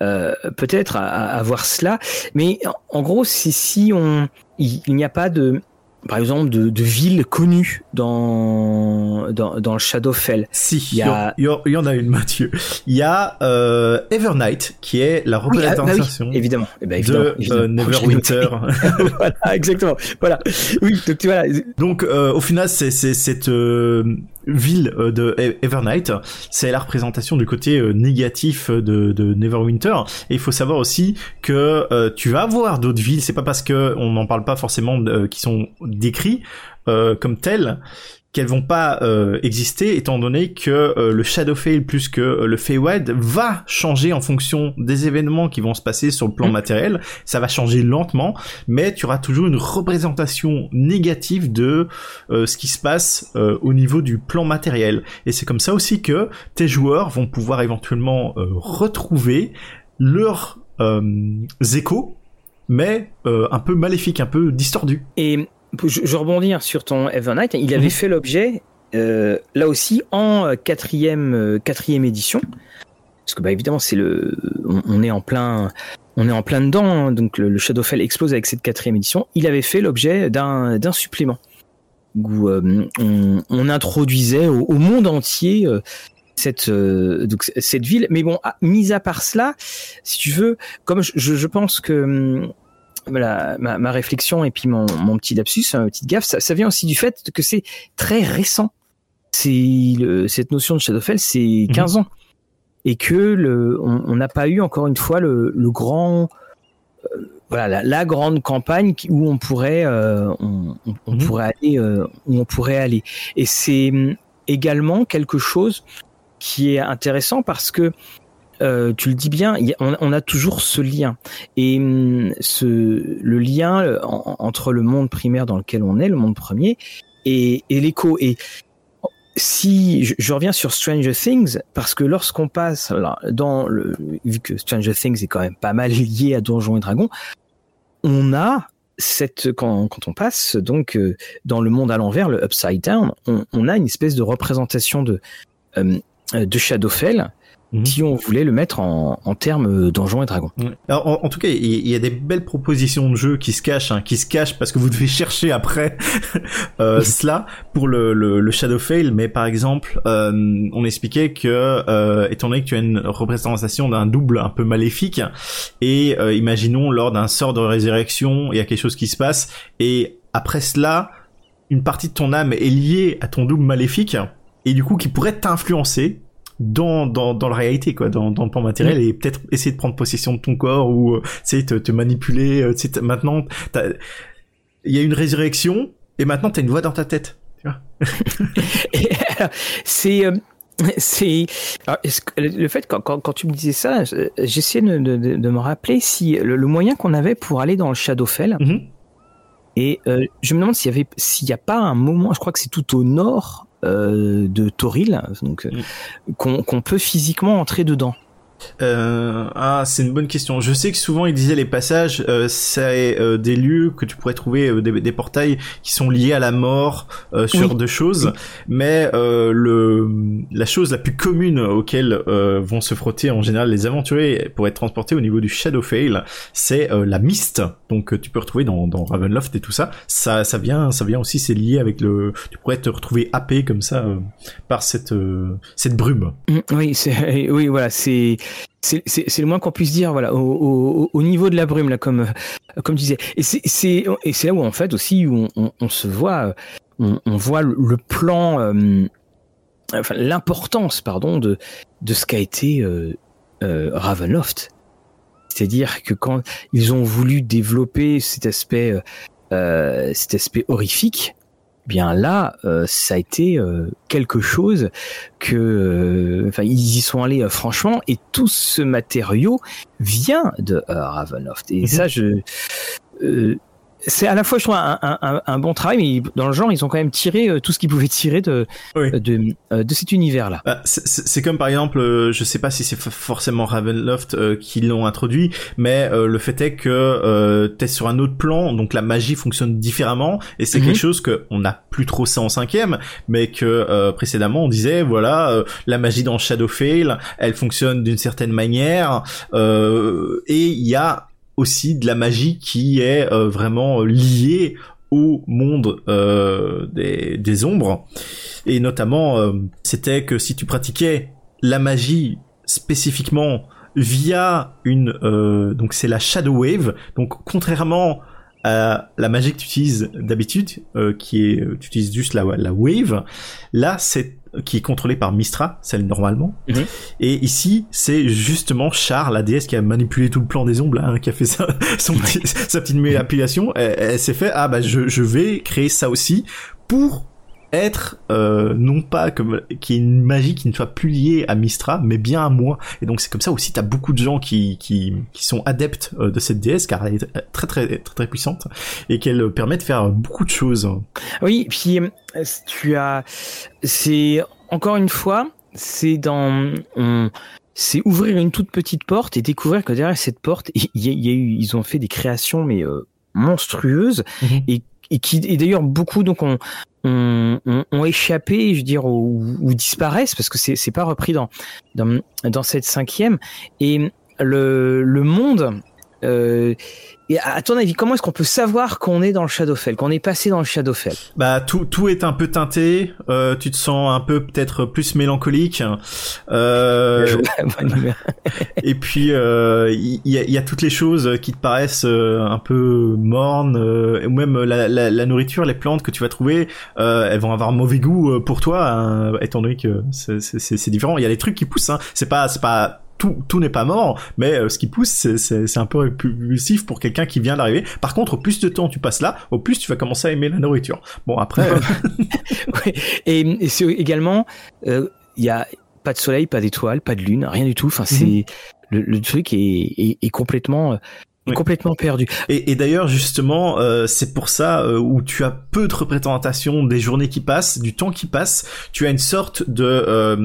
peut-être à, à, voir cela. Mais en gros, c'est si on il n'y a pas de par exemple, de, de villes connues dans, dans, dans Shadowfell. Si, il y, a... il y, en a une, Mathieu. Il y a euh, Evernight, qui est la représentation oui, ah, bah évidemment, eh ben, évidemment, de évidemment. Euh, Neverwinter. voilà, exactement. Voilà. Oui, donc voilà. Donc, euh, au final, c'est cette euh, ville euh, de e-, Evernight, c'est la représentation du côté euh, négatif de, de Neverwinter. Et il faut savoir aussi que euh, tu vas avoir d'autres villes. C'est pas parce que on n'en parle pas forcément qui sont décrits comme tels qu'elles vont pas euh, exister étant donné que euh, le Shadowfell plus que euh, le Feywild va changer en fonction des événements qui vont se passer sur le plan mm. matériel. Ça va changer lentement, mais tu auras toujours une représentation négative de ce qui se passe au niveau du plan matériel. Et c'est comme ça aussi que tes joueurs vont pouvoir éventuellement retrouver leurs échos mais un peu maléfiques, un peu distordus. Et je, je rebondis sur ton Evernight. Il avait mhm. fait l'objet, euh, là aussi, en euh, quatrième, euh, quatrième édition. Parce que, bah, évidemment, c'est le, on, est en plein, on est en plein dedans. Hein. donc, le, Shadowfell explose avec cette quatrième édition. Il avait fait l'objet d'un, d'un supplément où euh, on, on, introduisait au, monde entier cette donc cette ville. Mais bon, ah, mis à part cela, si tu veux, comme je, je pense que ma, ma, réflexion et puis mon, mon petit lapsus, ma petite gaffe, ça, ça, vient aussi du fait que c'est très récent. C'est cette notion de Shadowfell, c'est 15 mhm. ans et que le, on n'a pas eu encore une fois le, le grand, euh, voilà, la, grande campagne où on pourrait, euh, on, on, mhm. pourrait aller, euh, où on pourrait aller. Et c'est hum, également quelque chose qui est intéressant parce que euh, tu le dis bien, on, a toujours ce lien. Et hum, le lien euh, entre le monde primaire dans lequel on est, le monde premier, et, l'écho. Et si je, reviens sur Stranger Things, parce que lorsqu'on passe dans le, vu que Stranger Things est quand même pas mal lié à Donjons et Dragons, on a cette quand, quand on passe donc euh, dans le monde à l'envers, le upside down, on, a une espèce de représentation de de Shadowfell Mhm. si on voulait le mettre en, en termes donjons et dragons. Alors, en, tout cas, il y, a des belles propositions de jeux qui se cachent, hein, qui se cachent parce que vous devez chercher après euh, cela pour le, le, le Shadowfell. Mais par exemple, euh, on expliquait que, euh, étant donné que tu as une représentation d'un double un peu maléfique, et euh, imaginons lors d'un sort de résurrection, il y a quelque chose qui se passe, et après cela, une partie de ton âme est liée à ton double maléfique, et du coup qui pourrait t'influencer dans, dans, dans la réalité, quoi, dans, dans le plan matériel, mm. et peut-être essayer de prendre possession de ton corps ou euh, essayer de te manipuler. Euh, maintenant, il y a une résurrection, et maintenant t'as une voix dans ta tête. Tu vois C'est euh, c'est le fait quand, quand, quand, tu me disais ça, j'essayais de, de, de, me rappeler si le, moyen qu'on avait pour aller dans le Shadowfell. Mm-hmm. Et euh, je me demande s'il y avait s'il n'y a pas un moment, je crois que c'est tout au nord euh, de Toril, donc euh, mm. qu'on peut physiquement entrer dedans. Euh, ah, c'est une bonne question. Je sais que souvent ils disaient les passages, euh, c'est euh, des lieux que tu pourrais trouver euh, des, des, portails qui sont liés à la mort euh, sur deux choses, mais le la chose la plus commune auquel vont se frotter en général les aventuriers pour être transportés au niveau du Shadowfell, c'est la mist. Donc tu peux retrouver dans, dans Ravenloft et tout ça. Ça ça vient ça vient aussi c'est lié avec le tu pourrais te retrouver happé comme ça par cette cette brume. Mm, oui, c'est oui voilà, c'est c'est le moins qu'on puisse dire voilà au, au, niveau de la brume là comme comme tu disais. Et c'est là où en fait aussi où on, se voit on, on, voit le plan euh, l'importance pardon de de ce qu'a été euh, euh, Ravenloft. C'est-à-dire que quand ils ont voulu développer cet aspect euh, cet aspect horrifique bien là, euh, ça a été euh, quelque chose que, euh, enfin, ils y sont allés franchement, et tout ce matériau vient de Ravenloft. Et mhm. ça, je, c'est à la fois je trouve un, un, un, bon travail, mais dans le genre ils ont quand même tiré euh, tout ce qu'ils pouvaient tirer de de, euh, de, cet univers là. Bah, c'est comme par exemple, euh, je sais pas si c'est forcément Ravenloft qui l'ont introduit, mais le fait est que t'es sur un autre plan, donc la magie fonctionne différemment, et c'est mhm. quelque chose que on n'a plus trop ça en cinquième, mais que précédemment on disait voilà la magie dans Shadowfell, elle fonctionne d'une certaine manière, et il y a aussi de la magie qui est euh, vraiment liée au monde euh, des, ombres. Et notamment, euh, c'était que si tu pratiquais la magie spécifiquement via une... donc c'est la Shadow Wave. Donc contrairement à la magie que tu utilises d'habitude, qui est... Tu utilises juste la, la wave. Là, c'est qui est contrôlée par Mistra, celle normalement. Mhm. Et ici, c'est justement Char, la déesse qui a manipulé tout le plan des ombres, hein, qui a fait sa, son sa petite manipulation. Elle, s'est fait, ah bah je, je vais créer ça aussi pour être euh, non pas comme qui est une magie qui ne soit plus liée à Mistra mais bien à moi. Et donc c'est comme ça aussi t'as beaucoup de gens qui qui, qui sont adeptes euh, de cette déesse car elle est très très très très puissante et qu'elle permet de faire beaucoup de choses. Oui puis euh, tu as c'est encore une fois c'est dans c'est ouvrir une toute petite porte et découvrir que derrière cette porte il y, a, eu ils ont fait des créations mais monstrueuses. Mhm. et et qui et d'ailleurs beaucoup donc ont, ont, ont, échappé, je dire, ou, ou disparaissent parce que c'est c'est pas repris dans, dans dans cette cinquième. Et le le monde euh, et à ton avis, comment est-ce qu'on peut savoir qu'on est dans le Shadowfell, qu'on est passé dans le Shadowfell? Bah tout tout est un peu teinté. Euh, tu te sens un peu peut-être plus mélancolique. Euh, et puis il euh, y, y, a, y, a, toutes les choses qui te paraissent euh, un peu mornes, euh, ou même la, la, la, nourriture, les plantes que tu vas trouver, elles vont avoir un mauvais goût pour toi, hein, étant donné que c'est différent. Il y a des trucs qui poussent. Hein. C'est pas c'est pas tout, tout n'est pas mort, mais euh, ce qui pousse, c'est un peu répulsif pour quelqu'un qui vient d'arriver. Par contre, au plus de temps tu passes là, au plus tu vas commencer à aimer la nourriture. Bon, après... oui. Et, c'est également, euh, il y a pas de soleil, pas d'étoiles, pas de lune, rien du tout. Enfin, c'est... Mhm. Le, truc est, est, complètement euh, complètement perdu. Et, et d'ailleurs, justement, euh, c'est pour ça euh, où tu as peu de représentation des journées qui passent, du temps qui passe. Tu as une sorte de euh,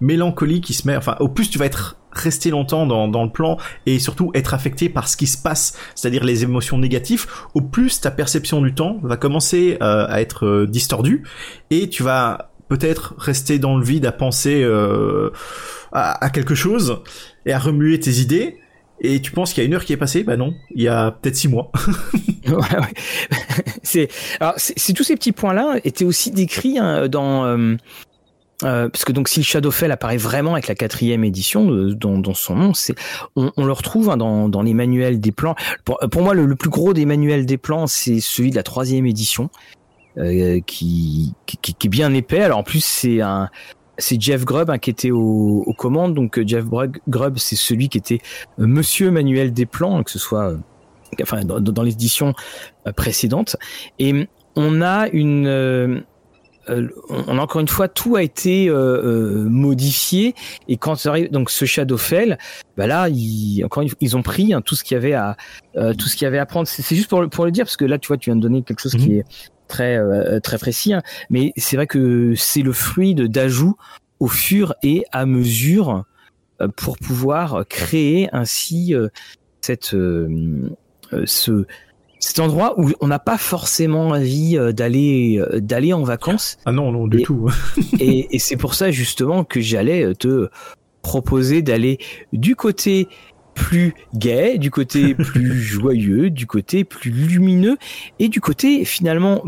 mélancolie qui se met. Enfin, au plus tu vas être resté longtemps dans, dans le plan et surtout être affecté par ce qui se passe, c'est-à-dire les émotions négatives, au plus ta perception du temps va commencer à être distordue et tu vas peut-être rester dans le vide à penser à, à quelque chose et à remuer tes idées et tu penses qu'il y a une heure qui est passée? Bah non, il y a peut-être six mois. ouais, ouais. c'est alors tous ces petits points-là étaient aussi décrits hein, dans euh, euh, parce que donc si le Shadowfell apparaît vraiment avec la quatrième édition dans, son nom, c'est on, le retrouve hein, dans, dans les manuels des plans. Pour, moi, le, plus gros des manuels des plans, c'est celui de la troisième édition. Euh, qui, qui, est bien épais. Alors en plus c'est un c'est Jeff Grubb hein, qui était aux, aux, commandes. Donc euh, Jeff Grubb, c'est celui qui était euh, Monsieur Manuel des plans, que ce soit euh, enfin dans, dans l'édition précédente. Et on a une on a encore une fois tout a été modifié et quand ça arrive donc ce Shadowfell bah là ils encore ils ont pris hein, tout ce qu'il y avait à tout ce qu'il y avait à prendre c'est juste pour pour le dire parce que là tu vois tu viens de donner quelque chose qui mhm. est très euh, très précis, hein. mais c'est vrai que c'est le fruit de d'ajouts au fur et à mesure euh, pour pouvoir créer ainsi euh, cette ce cet endroit où on n'a pas forcément envie d'aller d'aller en vacances. Ah non non du tout. et, et c'est pour ça justement que j'allais te proposer d'aller du côté plus gai, du côté plus joyeux, du côté plus lumineux et du côté finalement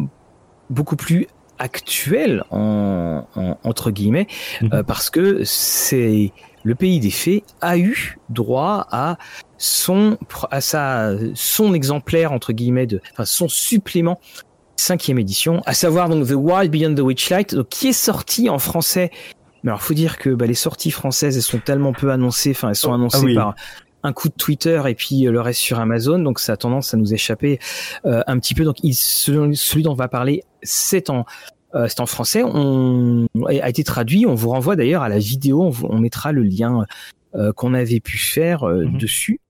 beaucoup plus actuel en, entre guillemets mhm. euh, parce que c'est le pays des fées a eu droit à son à sa son exemplaire entre guillemets de enfin son supplément cinquième édition à savoir donc The Wild Beyond the Witchlight donc, qui est sorti en français mais alors faut dire que bah, les sorties françaises elles sont tellement peu annoncées enfin elles sont oh, annoncées ah par un coup de Twitter et puis euh, le reste sur Amazon. Donc ça a tendance à nous échapper euh, un petit peu. Donc il, celui dont on va parler, c'est en euh, c'est en français, on a été traduit. On vous renvoie d'ailleurs à la vidéo. On, mettra le lien qu'on avait pu faire mhm. dessus.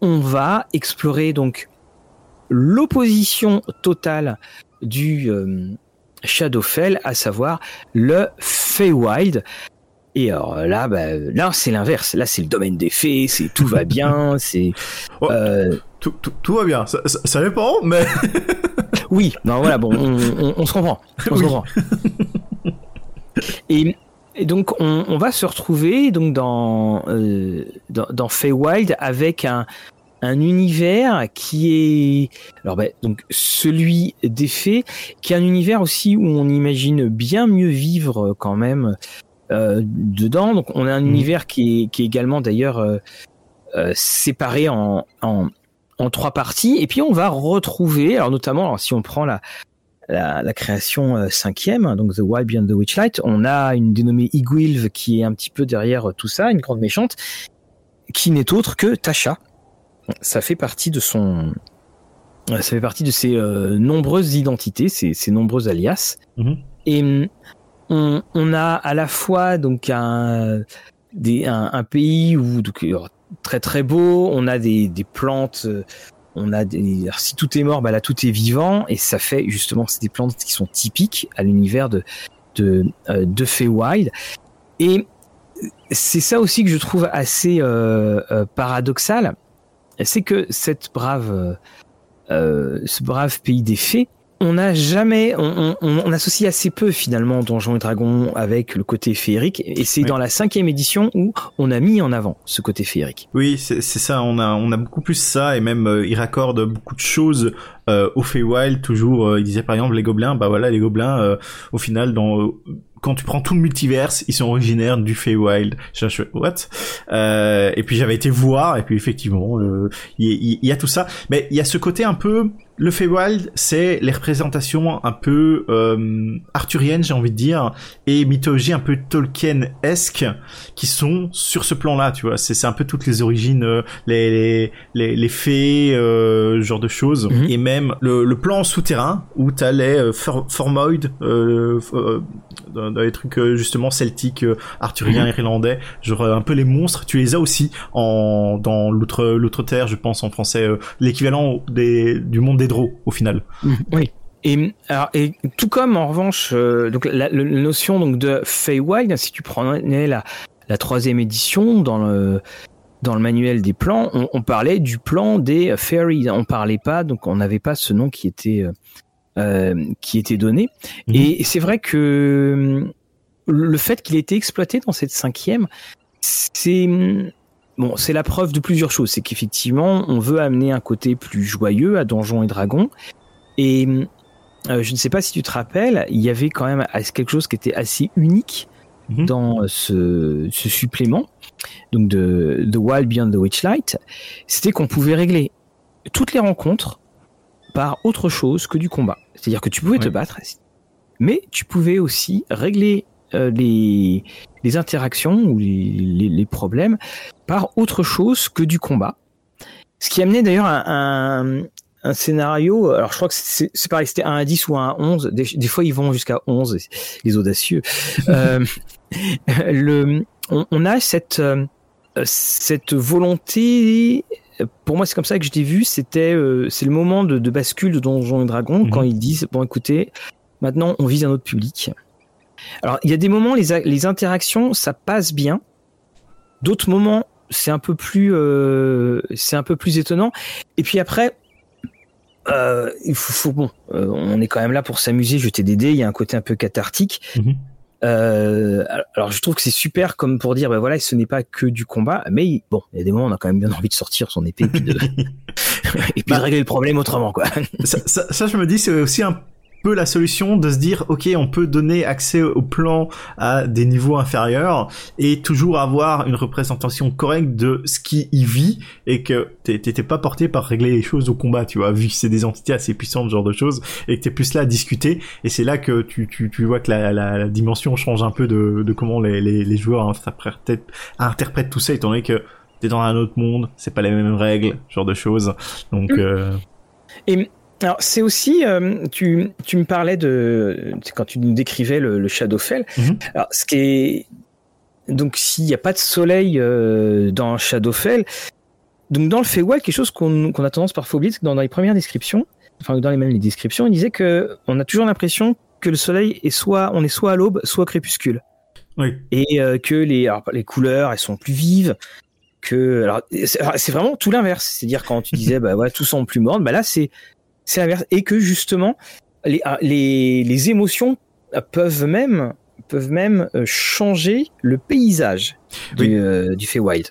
on va explorer donc l'opposition totale du Shadowfell, à savoir le Feywild. Et alors là, bah, là c'est l'inverse. Là, c'est le domaine des fées. C'est tout va bien. C'est oh, euh, tout, tout, tout, va bien. Ça, ça, ça dépend, mais oui. Non, voilà. Bon, on, on, on se comprend. On oui. se comprend. Et, et donc, on, on, va se retrouver donc dans euh, dans, dans Feywild avec un un univers qui est alors ben, donc celui des fées, qui est un univers aussi où on imagine bien mieux vivre quand même euh, dedans. Donc on a un mmh. univers qui est, qui est également d'ailleurs euh, euh, séparé en, en, en trois parties. Et puis on va retrouver, alors notamment alors si on prend la la, la création euh, cinquième, donc The Wild Beyond the Witchlight, on a une dénommée Igwilv qui est un petit peu derrière tout ça, une grande méchante, qui n'est autre que Tasha, ça fait partie de son ça fait partie de ses euh, nombreuses identités, ses, ses nombreux alias. Mmh. Et on, on, a à la fois donc un, des, un, un pays où donc, très très beau, on a des, des plantes, on a des si tout est mort, bah là tout est vivant et ça fait justement c'est des plantes qui sont typiques à l'univers de de euh, de Feywild et c'est ça aussi que je trouve assez euh, euh, paradoxal c'est que cette brave, euh, ce brave pays des fées, on n'a jamais, on, on, on, associe assez peu finalement Donjons et Dragons avec le côté féerique, et c'est oui. dans la cinquième édition où on a mis en avant ce côté féerique. Oui, c'est ça, on a, on a beaucoup plus ça, et même euh, il raccorde beaucoup de choses euh, au Feywild, toujours, euh, il disait par exemple les gobelins, bah voilà, les gobelins, euh, au final, dans quand tu prends tout le multiverse, ils sont originaires du Feywild. Je suis what? Euh, Et puis j'avais été voir, et puis effectivement, il euh, y, y, a tout ça. Mais il y a ce côté un peu le Feywild, c'est les représentations un peu euh, arthuriennes, j'ai envie de dire, et mythologie un peu Tolkien-esque qui sont sur ce plan-là, tu vois. C'est un peu toutes les origines, euh, les, les, les, fées, euh, genre de choses, mm -hmm. et même le, le plan souterrain où t'as les euh, euh, euh, dans, les trucs justement celtiques, arthuriens, mm -hmm. irlandais, genre un peu les monstres, tu les as aussi en dans l'outre l'outre terre, je pense en français, l'équivalent des du monde des Draws au final. Oui. Et, alors, et tout comme en revanche, euh, donc la, la, notion donc de Feywild, si tu prenais la, la troisième édition dans le dans le manuel des plans, on, on parlait du plan des fairies. On parlait pas, donc on n'avait pas ce nom qui était euh, qui était donné. -hmm. Et c'est vrai que le fait qu'il ait été exploité dans cette cinquième, c'est Bon, c'est la preuve de plusieurs choses. C'est qu'effectivement, on veut amener un côté plus joyeux à Donjons et Dragons. Et euh, je ne sais pas si tu te rappelles, il y avait quand même quelque chose qui était assez unique -hmm. dans ce, ce, supplément, donc de The Wild Beyond the Witchlight. C'était qu'on pouvait régler toutes les rencontres par autre chose que du combat. C'est-à-dire que tu pouvais te battre, mais tu pouvais aussi régler euh, les, les interactions ou les, les, les, problèmes par autre chose que du combat. Ce qui amenait d'ailleurs un, un, un, scénario, alors je crois que c'est pareil, c'était un à 10 ou un à 11, des, des fois ils vont jusqu'à 11, les audacieux. euh, le, on, on, a cette, euh, cette volonté pour moi, c'est comme ça que je t'ai vu. C'était, euh, c'est le moment de, de, bascule de Donjons et Dragons mmh. quand ils disent bon, écoutez, maintenant on vise un autre public. Alors, il y a des moments, les, les interactions, ça passe bien. D'autres moments, c'est un peu plus, euh, c'est un peu plus étonnant. Et puis après, euh, il faut, faut bon, on est quand même là pour s'amuser, jeter des dés. Il y a un côté un peu cathartique. -hmm. Euh, alors je trouve que c'est super comme pour dire ben voilà ce n'est pas que du combat mais bon il y a des moments on a quand même bien envie de sortir son épée et puis de, et puis bah, de régler le problème autrement quoi. ça, ça, ça je me dis c'est aussi un peu la solution de se dire ok on peut donner accès au plan à des niveaux inférieurs et toujours avoir une représentation correcte de ce qui y vit et que t'étais pas porté par régler les choses au combat tu vois vu que c'est des entités assez puissantes ce genre de choses et que t'es plus là à discuter et c'est là que tu, tu, tu vois que la, la, la, dimension change un peu de, de comment les, les, les joueurs interprètent, interprètent tout ça étant donné que t'es dans un autre monde c'est pas les mêmes règles genre de choses donc mmh. euh... et alors c'est aussi, euh, tu, tu me parlais de quand tu nous décrivais le, le Shadowfell. Mm -hmm. Alors ce qui est donc s'il n'y a pas de soleil euh, dans Shadowfell, donc dans le Feywild, quelque chose qu'on a tendance parfois à oublier, c'est que dans, les premières descriptions, enfin dans les mêmes les descriptions, il disait que on a toujours l'impression que le soleil est soit on est soit à l'aube, soit au crépuscule. Oui. Et euh, que les les couleurs elles sont plus vives. Que alors c'est vraiment tout l'inverse. C'est-à-dire quand tu disais bah ouais tout sont plus mornes, bah là c'est c'est l'inverse et que justement les ah, les les émotions peuvent même peuvent même euh, changer le paysage du, euh, du Feywild.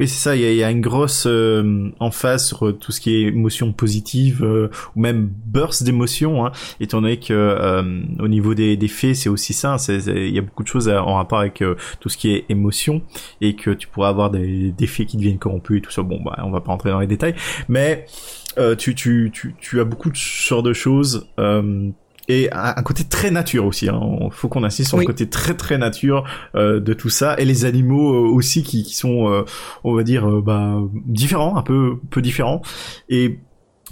Oui, c'est ça. Il y a, une grosse euh, emphase sur tout ce qui est émotion positive ou même burst d'émotion, hein, étant donné que au niveau des, des faits, c'est aussi ça. Il y a beaucoup de choses en rapport avec tout ce qui est émotion et que tu pourras avoir des, des faits qui deviennent corrompus et tout ça. Bon, bah, on va pas rentrer dans les détails, mais tu, tu, tu, tu as beaucoup de ce de choses et un, côté très nature aussi. Hein. Faut qu'on insiste sur le côté très très nature euh, de tout ça et les animaux euh, aussi qui, qui sont, euh, on va dire, euh, bah, différents, un peu peu différents. Et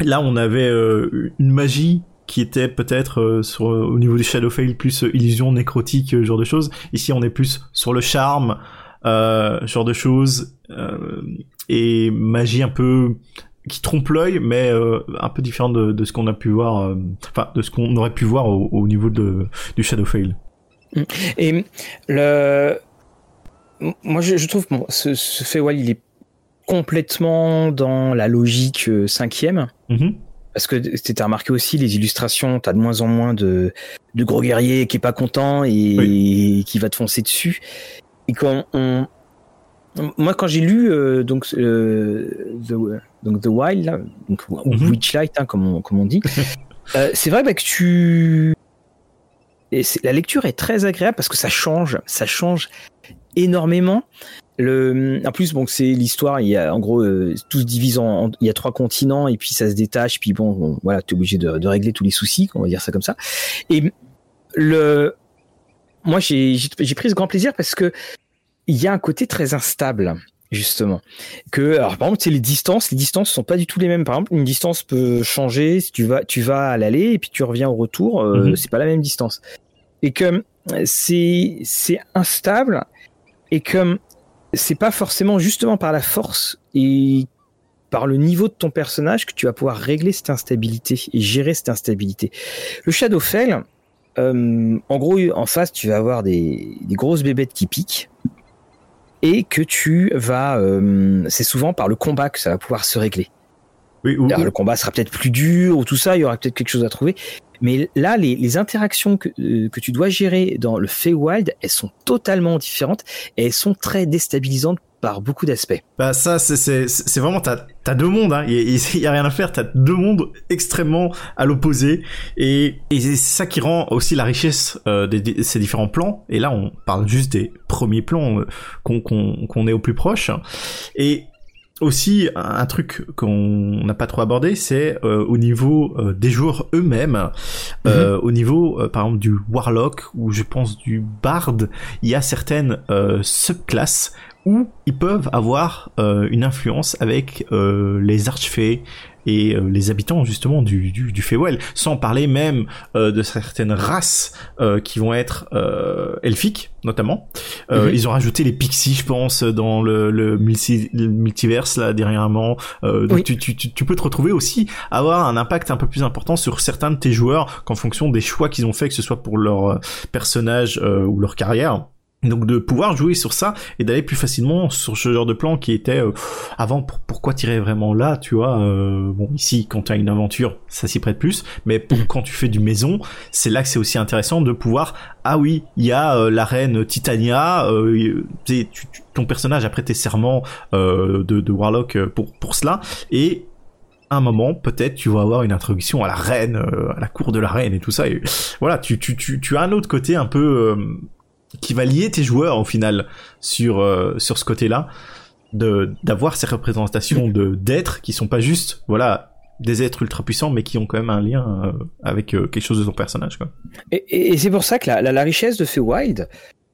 là, on avait une magie qui était peut-être sur au niveau du Shadowfell plus illusion nécrotique, genre de choses. Ici, on est plus sur le charme, genre de choses et magie un peu qui trompe l'œil, mais euh, un peu différent de, de ce qu'on a pu voir, euh, enfin de ce qu'on aurait pu voir au, au, niveau de, du Shadowfell. Mm. Et le, moi je, je trouve bon, ce, ce Feywild il est complètement dans la logique euh, cinquième. Mm Parce que tu as remarqué aussi les illustrations, tu as de moins en moins de, de gros guerriers qui est pas content et, qui va te foncer dessus. Et quand on, moi, quand j'ai lu euh, donc euh, The, donc The Wild, là, donc, ou mhm. Witchlight, hein, comme, on, comme on dit, euh, c'est vrai bah, que tu et la lecture est très agréable parce que ça change, ça change énormément. Le, en plus, bon, c'est l'histoire. Il y a en gros euh, tout se divise en, il y a trois continents et puis ça se détache. Puis bon, bon voilà, t'es obligé de, de, régler tous les soucis, on va dire ça comme ça. Et le, moi, j'ai j'ai pris ce grand plaisir parce que il y a un côté très instable justement. Que alors par exemple c'est les distances les distances sont pas du tout les mêmes. Par exemple une distance peut changer si tu vas tu vas à l'aller et puis tu reviens au retour euh, mhm. c'est pas la même distance. Et que c'est c'est instable et que c'est pas forcément justement par la force et par le niveau de ton personnage que tu vas pouvoir régler cette instabilité et gérer cette instabilité. Le Shadowfell euh, en gros en face tu vas avoir des, des grosses bébêtes qui piquent et que tu vas, euh, c'est souvent par le combat que ça va pouvoir se régler. Oui, Le combat sera peut-être plus dur ou tout ça, il y aura peut-être quelque chose à trouver. Mais là, les, les interactions que, euh, que tu dois gérer dans le Feywild, elles sont totalement différentes et elles sont très déstabilisantes par beaucoup d'aspects. Bah ça c'est vraiment t'as t'as deux mondes hein. Il y, a rien à faire. T'as deux mondes extrêmement à l'opposé et et c'est ça qui rend aussi la richesse euh, de, ces différents plans. Et là on parle juste des premiers plans euh, qu'on qu'on est au plus proche et aussi un truc qu'on n'a pas trop abordé, c'est euh, au niveau euh, des joueurs eux-mêmes, euh, mhm. au niveau par exemple du warlock ou je pense du bard, il y a certaines subclasses où ils peuvent avoir une influence avec les archfées, et euh, les habitants justement du, du, du Feywild, sans parler même euh, de certaines races euh, qui vont être elfiques notamment. Mhm. Ils ont rajouté les pixies, je pense, dans le, le, multiverse là dernièrement. donc tu, tu, tu, peux te retrouver aussi avoir un impact un peu plus important sur certains de tes joueurs qu'en fonction des choix qu'ils ont fait, que ce soit pour leur personnage ou leur carrière. Donc de pouvoir jouer sur ça et d'aller plus facilement sur ce genre de plan qui était euh, avant pourquoi tirer vraiment là tu vois euh, bon ici quand tu une aventure ça s'y prête plus mais quand tu fais du maison c'est là que c'est aussi intéressant de pouvoir ah oui il y a euh, la reine Titania tu, ton personnage a prêté serment de, Warlock pour pour cela et un moment, peut-être, tu vas avoir une introduction à la reine, à la cour de la reine et tout ça. Et voilà, tu, tu, tu as un autre côté un peu qui va lier tes joueurs au final sur euh, sur ce côté-là de d'avoir ces représentations de d'êtres qui sont pas juste voilà des êtres ultra puissants mais qui ont quand même un lien euh, avec euh, quelque chose de ton personnage quoi. Et, et c'est pour ça que la, la, richesse de Feywild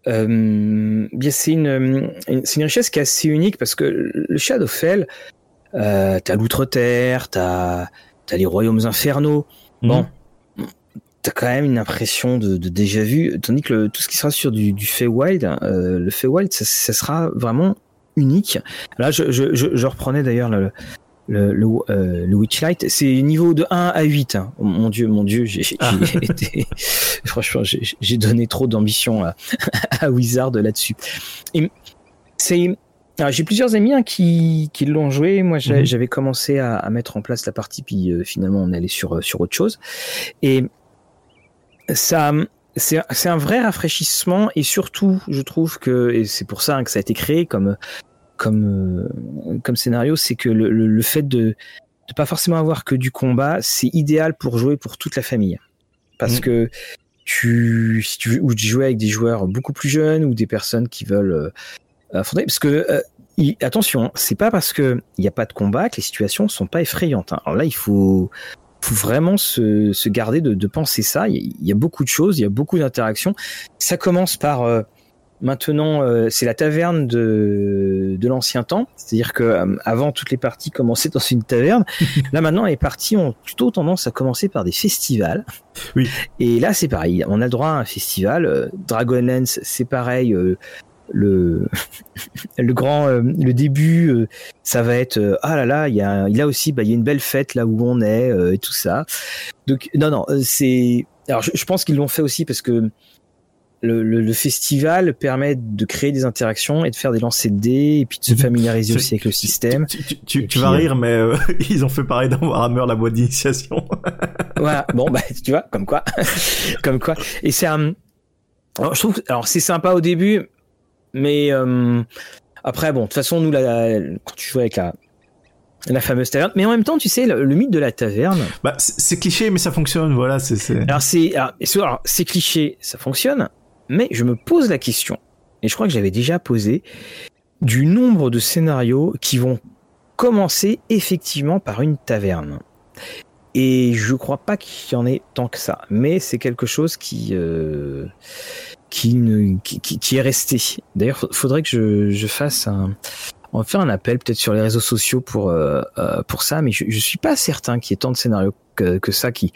euh, c'est une, c'est une richesse qui est assez unique parce que le Shadowfell euh, t'as l'outre-terre t'as t'as les royaumes infernaux bon mhm t'as quand même une impression de, de, déjà vu, tandis que tout ce qui sera sur du, du Feywild, euh, le Feywild, ça, ça sera vraiment unique. Là, je, je, je, reprenais d'ailleurs le, le, le, euh, le Witchlight, c'est niveau de 1 à 8. Hein. mon dieu, mon dieu, j'ai ah. été, franchement, j'ai donné trop d'ambition à, à, Wizard là-dessus. C'est, j'ai plusieurs amis hein, qui, qui l'ont joué. Moi, mhm. j'avais commencé à, à, mettre en place la partie, puis euh, finalement, on allait sur sur autre chose. Et ça, c'est un vrai rafraîchissement et surtout, je trouve que et c'est pour ça que ça a été créé comme comme euh, comme scénario, c'est que le, le, fait de de pas forcément avoir que du combat, c'est idéal pour jouer pour toute la famille, parce mm. que tu si tu veux ou jouer avec des joueurs beaucoup plus jeunes ou des personnes qui veulent euh, affronter, parce que euh, attention, c'est pas parce que il n'y a pas de combat que les situations sont pas effrayantes. Hein. Alors là, il faut faut vraiment se, se garder de, de, penser ça. Il y, a, beaucoup de choses, il y a beaucoup d'interactions. Ça commence par euh, maintenant, euh, c'est la taverne de, de l'ancien temps, c'est-à-dire que euh, avant toutes les parties commençaient dans une taverne. là maintenant, les parties ont plutôt tendance à commencer par des festivals. Oui. Et là, c'est pareil. On a le droit à un festival. Dragonlance, c'est pareil le le grand euh, le début euh, ça va être euh, ah là là il y a a aussi bah il y a une belle fête là où on est et tout ça donc non non c'est alors je, pense qu'ils l'ont fait aussi parce que le, le, festival permet de créer des interactions et de faire des lancers de dés et puis de se mhm. familiariser aussi avec le système. Tu, tu, vas rire, mais ils ont fait pareil dans Warhammer la boîte d'initiation. voilà, bon bah tu vois, comme quoi, comme quoi. Et c'est un, alors, je trouve, alors c'est sympa au début, mais euh, après, bon, de toute façon, nous, la, quand tu joues avec la, la fameuse taverne. Mais en même temps, tu sais, le, mythe de la taverne. Bah, c'est cliché, mais ça fonctionne, voilà. c'est Alors, c'est alors, c'est cliché, ça fonctionne, mais je me pose la question, et je crois que j'avais déjà posé, du nombre de scénarios qui vont commencer effectivement par une taverne. Et je crois pas qu'il y en ait tant que ça, mais c'est quelque chose qui. Euh, qui, qui, qui, est resté. D'ailleurs, faudrait que je, je fasse un, on va faire un appel peut-être sur les réseaux sociaux pour euh, euh, pour ça, mais je, je suis pas certain qu'il y ait tant de scénarios que, que, ça qui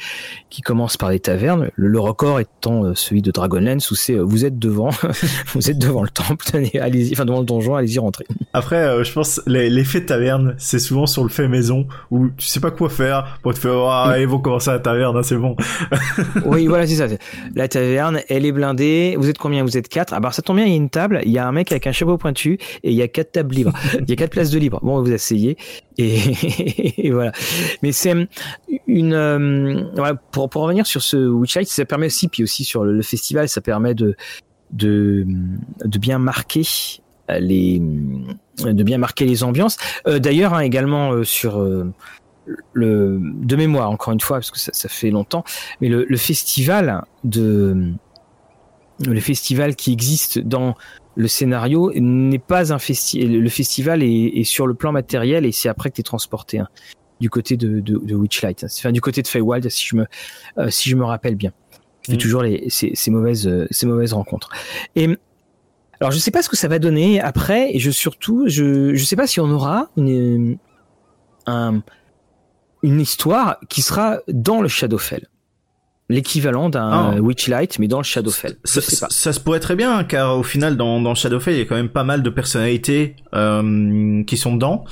qui commence par les tavernes. Le, record étant euh, celui de Dragonlance où c'est euh, vous êtes devant, vous êtes devant le temple, allez-y, enfin devant le donjon, allez-y rentrer. Après, je pense l'effet taverne, c'est souvent sur le fait maison où tu sais pas quoi faire pour te faire oh, ils vont commencer à la taverne, hein, c'est bon. oui, voilà, c'est ça. La taverne, elle est blindée. Vous êtes combien? Vous êtes quatre? Ah bah ça tombe bien, il y a une table, il y a un mec avec un chapeau pointu et il y a quatre tables libres. Il y a quatre places de libre. Bon, vous asseyez et, voilà. Mais c'est une euh, pour revenir sur ce Witchlight, ça permet aussi puis aussi sur le, festival, ça permet de bien marquer les de bien marquer les ambiances. Euh, D'ailleurs, hein, également euh, sur euh, le de mémoire encore une fois parce que ça, fait longtemps, mais le, le festival de le festival qui existe dans le scénario n'est pas un festival. Le festival est, sur le plan matériel et c'est après que tu es transporté hein, du côté de, de, de Witchlight. Enfin, du côté de Feywild, si je me, euh, si je me rappelle bien. Je fais mm. toujours les, ces, ces mauvaises, euh, ces mauvaises rencontres. Et alors, je sais pas ce que ça va donner après, et je surtout, je, je sais pas si on aura une, un, une histoire qui sera dans le Shadowfell l'équivalent d'un ah. Witchlight mais dans le Shadowfell. Ça, ça, se pourrait très bien car au final dans, dans Shadowfell il y a quand même pas mal de personnalités euh, qui sont dedans.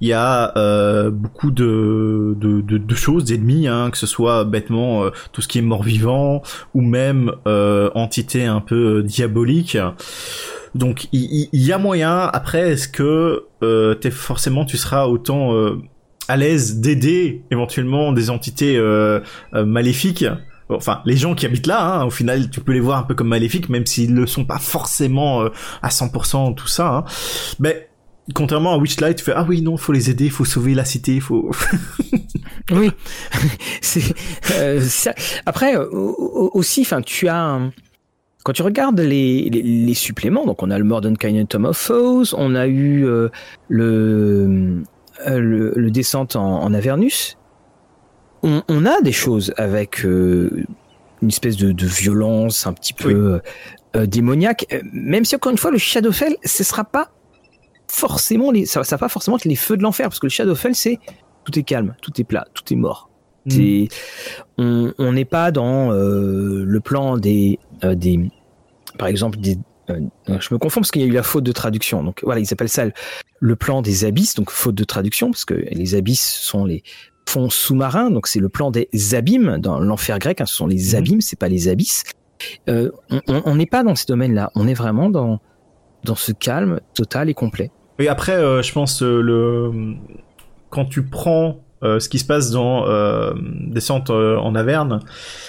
Il y a euh, beaucoup de, de, de, de choses d'ennemis, hein, que ce soit bêtement euh, tout ce qui est mort-vivant ou même euh, entité un peu euh, diabolique. Donc il, y, a moyen. Après est-ce que euh, es forcément tu seras autant à l'aise d'aider éventuellement des entités maléfiques? Enfin les gens qui habitent là hein, au final tu peux les voir un peu comme maléfiques même s'ils ne sont pas forcément euh, à 100% tout ça hein. mais contrairement à Witchlight tu fais ah oui non faut les aider faut sauver la cité faut oui c'est euh, après euh, aussi enfin tu as quand tu regardes les, suppléments, donc on a le Modern Tom of Foes, on a eu le, le, descente en, en Avernus, on, a des choses avec euh, une espèce de, violence un petit peu euh, démoniaque, même si encore une fois le Shadowfell, ce sera pas forcément les, ça, ça va pas forcément être les feux de l'enfer, parce que le Shadowfell c'est tout est calme, tout est plat, tout est mort. Mm. on n'est pas dans euh, le plan des, des, par exemple des, je me confonds parce qu'il y a eu la faute de traduction. Donc voilà, ils appellent ça le plan des abysses, donc faute de traduction, parce que les abysses sont les fonds sous-marins, donc c'est le plan des abîmes dans l'enfer grec. Hein, ce sont les mhm. abîmes, c'est pas les abysses. on n'est pas dans ces domaines-là. On est vraiment dans dans ce calme total et complet. Et après, je pense le quand tu prends euh, ce qui se passe dans euh, Descente euh, en Averne,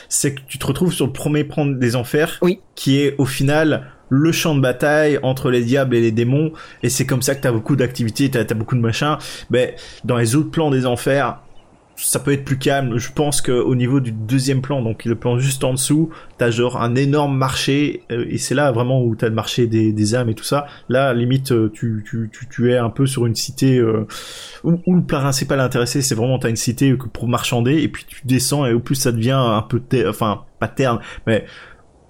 c'est que tu te retrouves sur le premier plan des enfers, oui. qui est au final le champ de bataille entre les diables et les démons, et c'est comme ça que t'as beaucoup d'activités, t'as as beaucoup de machins. Mais dans les autres plans des enfers, ça peut être plus calme. Je pense qu'au niveau du deuxième plan, donc le plan juste en dessous, t'as genre un énorme marché, euh, et c'est là vraiment où t'as le marché des, des, âmes et tout ça. Là, limite, euh, tu, tu, tu, tu es un peu sur une cité euh, où, où, le principal intéressé, c'est vraiment t'as une cité pour marchander, et puis tu descends, et au plus ça devient un peu, enfin, pas terne, mais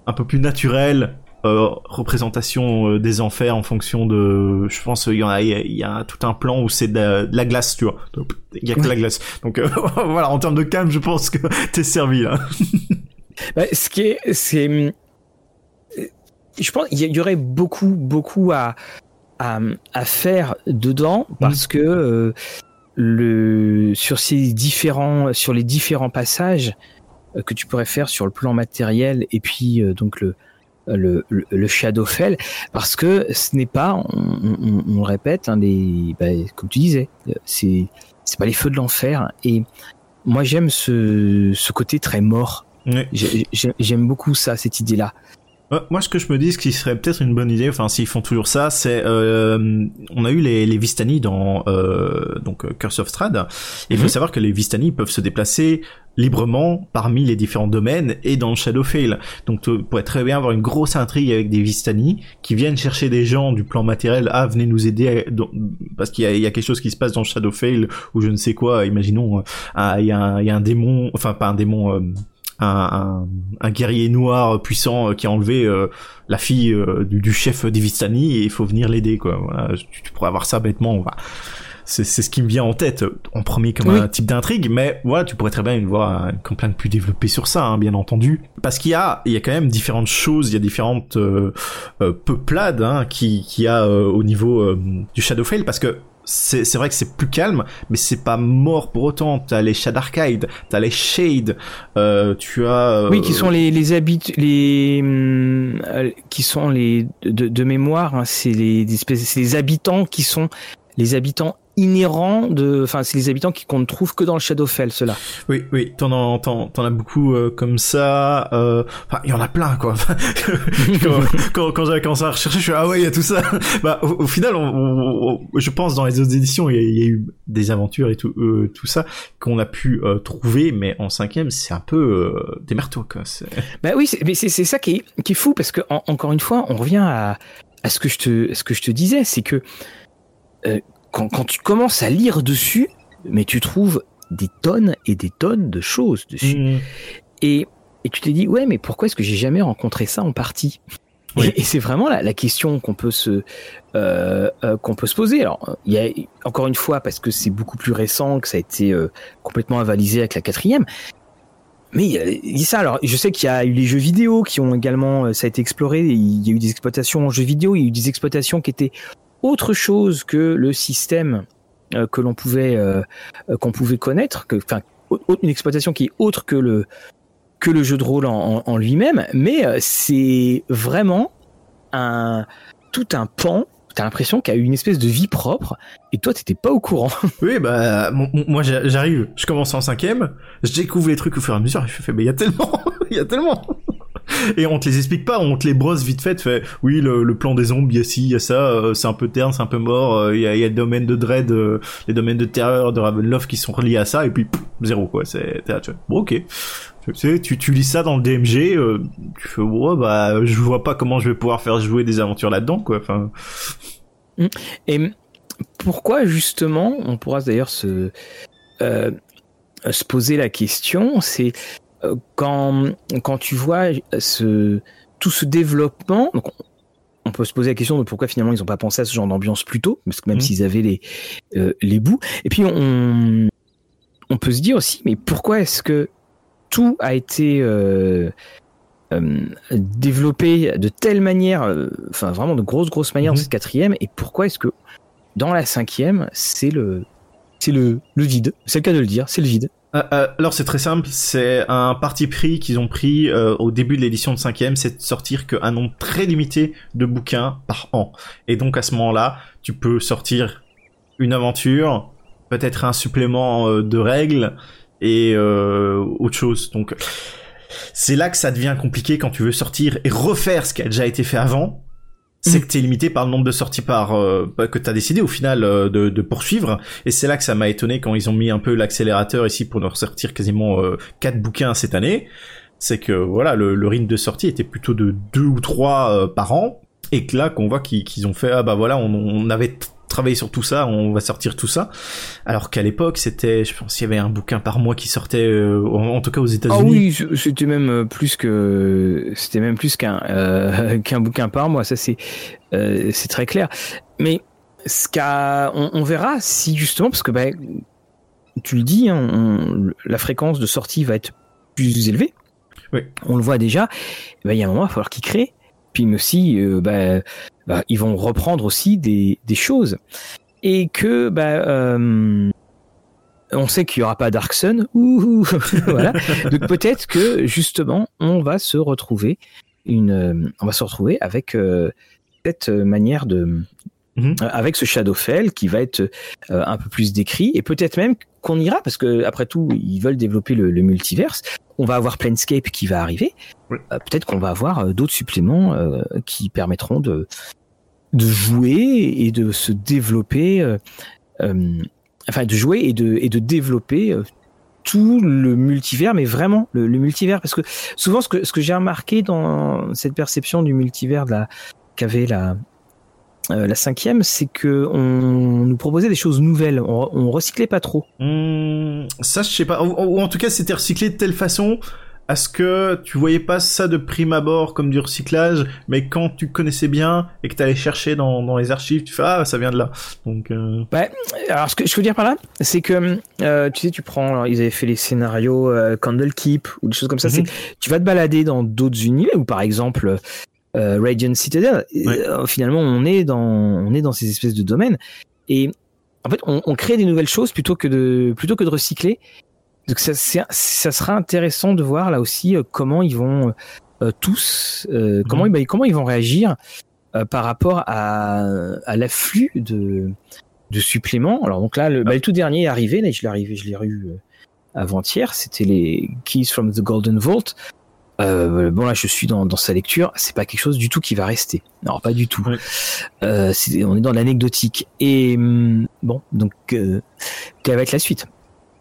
un peu plus naturel, euh, représentation euh, des enfers en fonction de je pense il y en a il y, a tout un plan où c'est de, la glace tu vois. Il y a que la glace. Donc euh, voilà en termes de calme je pense que t'es servi là. Bah, ce qui est c'est je pense il y, aurait beaucoup beaucoup à à, à faire dedans mm. parce que le sur ces différents sur les différents passages que tu pourrais faire sur le plan matériel et puis donc le le, le, Shadowfell parce que ce n'est pas, on, on, répète, hein, les, bah, comme tu disais, c'est c'est pas les feux de l'enfer et moi j'aime ce, ce côté très mort. J'aime beaucoup ça, cette idée-là. Moi, ce que je me dis, ce qui serait peut-être une bonne idée, enfin, s'ils font toujours ça, c'est, euh, on a eu les, les Vistani dans euh, donc Curse of Strahd. Il faut mhm. savoir que les Vistani peuvent se déplacer librement parmi les différents domaines et dans le Shadowfell. Donc, tu pourrais très bien avoir une grosse intrigue avec des Vistani qui viennent chercher des gens du plan matériel. Ah, venez nous aider parce qu'il y, y a, quelque chose qui se passe dans le Shadowfell ou je ne sais quoi. Imaginons, euh, ah, il y, a un, il y a un démon, enfin pas un démon. Euh, un, un, guerrier noir puissant euh, qui a enlevé euh, la fille euh, du, chef d'Ivistani et il faut venir l'aider quoi. Voilà, tu, pourrais avoir ça bêtement. Voilà. C'est, c'est ce qui me vient en tête en premier comme un type d'intrigue, mais voilà, tu pourrais très bien voir une campagne plus développée sur ça, hein, bien entendu, parce qu'il y a, il y a quand même différentes choses, il y a différentes peuplades hein, qui, qui a au niveau du Shadowfell, parce que c'est vrai que c'est plus calme, mais c'est pas mort pour autant. T'as les Arcade, t'as les Shade, euh, tu as. Euh, oui, qui sont les les habits, les euh, qui sont les de, de mémoire. Hein, c'est les, les habitants qui sont les habitants inhérents de, enfin, c'est les habitants qui qu'on ne trouve que dans le Shadowfell, cela. Oui, oui, t'en as, t'en, as beaucoup euh, comme ça. Euh, enfin, il y en a plein, quoi. quand, quand, j'avais commencé à rechercher, je suis ah ouais, il y a tout ça. bah, au, final, on, je pense dans les autres éditions, il y, a eu des aventures et tout, euh, tout ça qu'on a pu trouver, mais en cinquième, c'est un peu des merteaux, quoi. Bah oui, mais c'est ça qui est, qui est fou parce que encore une fois, on revient à, à ce que je te, à ce que je te disais, c'est que quand, tu commences à lire dessus, mais tu trouves des tonnes et des tonnes de choses dessus. Mmh. Et, et tu t'es dit, ouais, mais pourquoi est-ce que j'ai jamais rencontré ça en partie? Et, c'est vraiment la, la question qu'on peut se euh, euh, qu'on peut se poser. Alors, il y a encore une fois parce que c'est beaucoup plus récent que ça a été euh, complètement avalisé avec la quatrième. Mais il y a ça. Alors, je sais qu'il y a eu les jeux vidéo qui ont également, ça a été exploré. Il y a eu des exploitations en jeux vidéo. Il y a eu des exploitations qui étaient autre chose que le système euh, que l'on pouvait euh, euh, qu'on pouvait connaître, enfin une exploitation qui est autre que le que le jeu de rôle en, lui-même, mais c'est vraiment un tout un pan t'as l'impression qu'il y a eu une espèce de vie propre et toi t'étais pas au courant. Oui bah moi j'arrive, je commence en cinquième, je découvre les trucs au fur et à mesure, je fais mais il y a tellement, il y a tellement. et on te les explique pas, on te les brosse vite fait, fait oui le, plan des zombies, il y a ci, il y a ça, euh, c'est un peu terne, c'est un peu mort, euh, il y, a, y a le domaine de dread, euh, les domaines de terreur de Ravenloft qui sont reliés à ça et puis zéro quoi, c'est bon ok. Tu sais, tu, tu lis ça dans le DMG, tu fais ouais bah je vois pas comment je vais pouvoir faire jouer des aventures là-dedans quoi. Enfin. Mmh. Et pourquoi justement, on pourra d'ailleurs se se poser la question, c'est quand, quand tu vois ce, tout ce développement, donc on peut se poser la question de pourquoi finalement ils n'ont pas pensé à ce genre d'ambiance plus tôt, parce que même mmh. s'ils avaient les, euh, les bouts. Et puis on, on peut se dire aussi, mais pourquoi est-ce que tout a été euh, développé de telle manière, enfin vraiment de grosse grosse manière dans mhm. cette quatrième, et pourquoi est-ce que dans la cinquième, c'est le c'est le, vide. C'est le cas de le dire, c'est le vide. Euh, euh, alors c'est très simple, c'est un parti pris qu'ils ont pris euh, au début de l'édition de cinquième, c'est de sortir qu'un nombre très limité de bouquins par an. Et donc à ce moment-là, tu peux sortir une aventure, peut-être un supplément de règles et autre chose. Donc c'est là que ça devient compliqué quand tu veux sortir et refaire ce qui a déjà été fait avant c'est mm. que t'es limité par le nombre de sorties par euh, que t'as décidé au final euh, de, de, poursuivre. Et c'est là que ça m'a étonné quand ils ont mis un peu l'accélérateur ici pour nous ressortir quasiment euh, quatre bouquins cette année. C'est que voilà le, le rythme de sortie était plutôt de deux ou trois euh, par an. Et que là qu'on voit qu'ils ont fait ah bah voilà on, on avait travailler sur tout ça, on va sortir tout ça. Alors qu'à l'époque, c'était, je pense, qu'il y avait un bouquin par mois qui sortait, euh, en, tout cas aux États-Unis. Ah oui, c'était même euh, plus que, c'était même plus qu'un euh, qu'un bouquin par mois. Ça c'est c'est très clair. Mais ce qu'a, on, verra si justement, parce que bah, tu le dis, hein, la fréquence de sortie va être plus élevée. Oui. On le voit déjà. Bah, il y a un moment, il va falloir qu'il crée. Puis aussi, bah, bah, ils vont reprendre aussi des, choses. Et que, bah, euh, on sait qu'il y aura pas Dark Sun. Donc peut-être que justement, on va se retrouver une, euh, on va se retrouver avec euh, cette manière de, mhm. avec ce Shadowfell qui va être un peu plus décrit et peut-être même qu'on ira parce que après tout, ils veulent développer le, le multiverse. On va avoir Planescape qui va arriver. Euh, peut-être qu'on va avoir euh, d'autres suppléments euh, qui permettront de de jouer et de se développer, enfin de jouer et de et de développer tout le multivers, mais vraiment le, multivers, parce que souvent ce que ce que j'ai remarqué dans cette perception du multivers de la qu'avait la la cinquième, c'est que on nous proposait des choses nouvelles, on, on recyclait pas trop. Mmh, ça, je sais pas, ou en tout cas, c'était recyclé de telle façon est-ce que tu voyais pas ça de prime abord comme du recyclage, mais quand tu connaissais bien et que tu allais chercher dans, dans, les archives, tu fais ah ça vient de là. Donc euh... bah, alors ce que je veux dire par là, c'est que euh, tu sais tu prends, ils avaient fait les scénarios euh, Candlekeep ou des choses comme ça. C'est mhm. tu vas te balader dans d'autres univers ou par exemple euh, Radiant Citadel. Euh, finalement on est dans on est dans ces espèces de domaines et en fait on, on crée des nouvelles choses plutôt que de plutôt que de recycler donc ça, ça sera intéressant de voir là aussi euh, comment ils vont euh, tous, euh, comment, mhm. ils, comment ils vont réagir par rapport à, à l'afflux de, de suppléments. Alors donc là, le, bah, le tout dernier est arrivé, là je l'ai arrivé, je l'ai eu avant-hier, c'était les Keys from the Golden Vault. Euh, bon là je suis dans, dans sa lecture, c'est pas quelque chose du tout qui va rester. Non pas du tout. Euh, on est dans l'anecdotique. Et hum, bon donc euh, quelle va être la suite?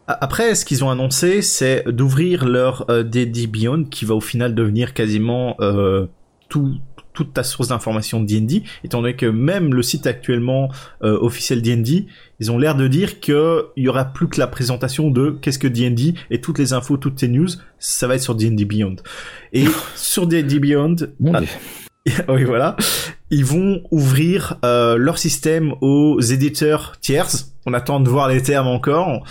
Après, ce qu'ils ont annoncé, c'est d'ouvrir leur euh, DD Beyond, qui va au final devenir quasiment euh, tout, toute ta source d'information de D&D, étant donné que même le site actuellement euh, officiel D&D, ils ont l'air de dire qu'il y aura plus que la présentation de qu'est-ce que D&D et toutes les infos, toutes tes news, ça va être sur D&D Beyond. Et sur D&D Beyond, oui voilà, ils vont ouvrir euh, leur système aux éditeurs tiers. On attend de voir les termes encore.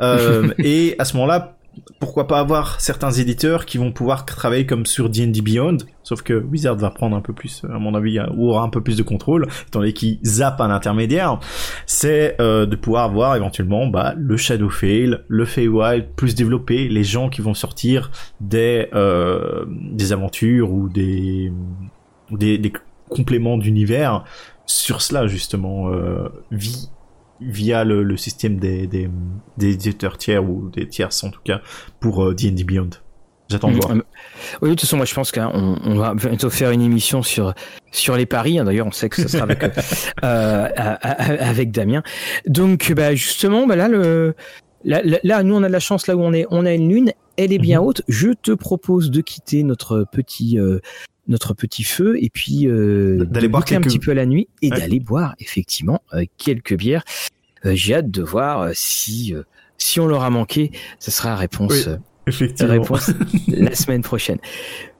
Euh, et à ce moment-là, pourquoi pas avoir certains éditeurs qui vont pouvoir travailler comme sur D&D Beyond, sauf que Wizard va prendre un peu plus, à mon avis, ou aura un peu plus de contrôle, étant donné qu'il zappe un intermédiaire, c'est euh, de pouvoir avoir éventuellement bah, le Shadowfell, le Feywild plus développé, les gens qui vont sortir des euh, des aventures ou des des, compléments d'univers sur cela justement euh, via le, le, système des, des, des, éditeurs tiers ou des tiers en tout cas pour D&D euh, Beyond. J'attends de voir. Mm, oui, de toute façon, moi je pense qu'on on va bientôt faire une émission sur sur les paris. Hein. D'ailleurs, on sait que ce sera avec euh, avec Damien. Donc, bah, justement, bah, là le Là, là, nous, on a de la chance là où on est. On a une lune, elle est bien mhm. haute. Je te propose de quitter notre petit euh, notre petit feu et puis euh, d'aller boire un petit peu à la nuit et d'aller boire effectivement euh, quelques bières. Euh, j'ai hâte de voir si si on leur a manqué, ce sera la réponse. Effectivement. réponse la semaine prochaine.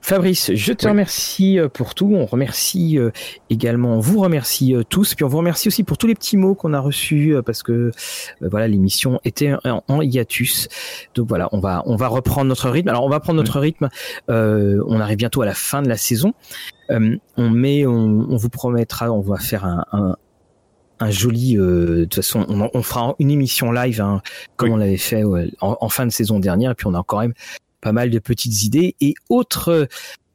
Fabrice, je te remercie euh, pour tout. On remercie euh, également, on vous remercie euh, tous. Puis on vous remercie aussi pour tous les petits mots qu'on a reçus parce que voilà, l'émission était en, hiatus. Donc voilà, on va on va reprendre notre rythme. Alors on va prendre notre rythme. on arrive bientôt à la fin de la saison. on met, on, vous promettra, on va faire un, un joli. de toute façon, on, fera une émission live, hein, comme on l'avait fait en, en, fin de saison dernière. Et puis on a quand même pas mal de petites idées et autres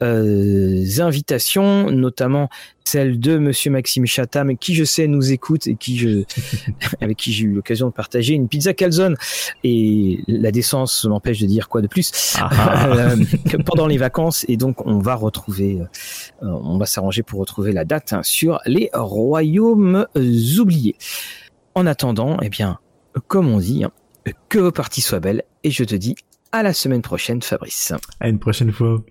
euh, invitations, notamment celle de Monsieur Maxime Chatham, qui je sais nous écoute et qui je, avec qui j'ai eu l'occasion de partager une pizza calzone. Et la décence m'empêche de dire quoi de plus ah ah. Euh, pendant les vacances. Et donc on va retrouver, euh, on va s'arranger pour retrouver la date hein, sur les royaumes oubliés. En attendant, eh bien, comme on dit, hein, que vos parties soient belles. Et je te dis à la semaine prochaine, Fabrice. À une prochaine fois.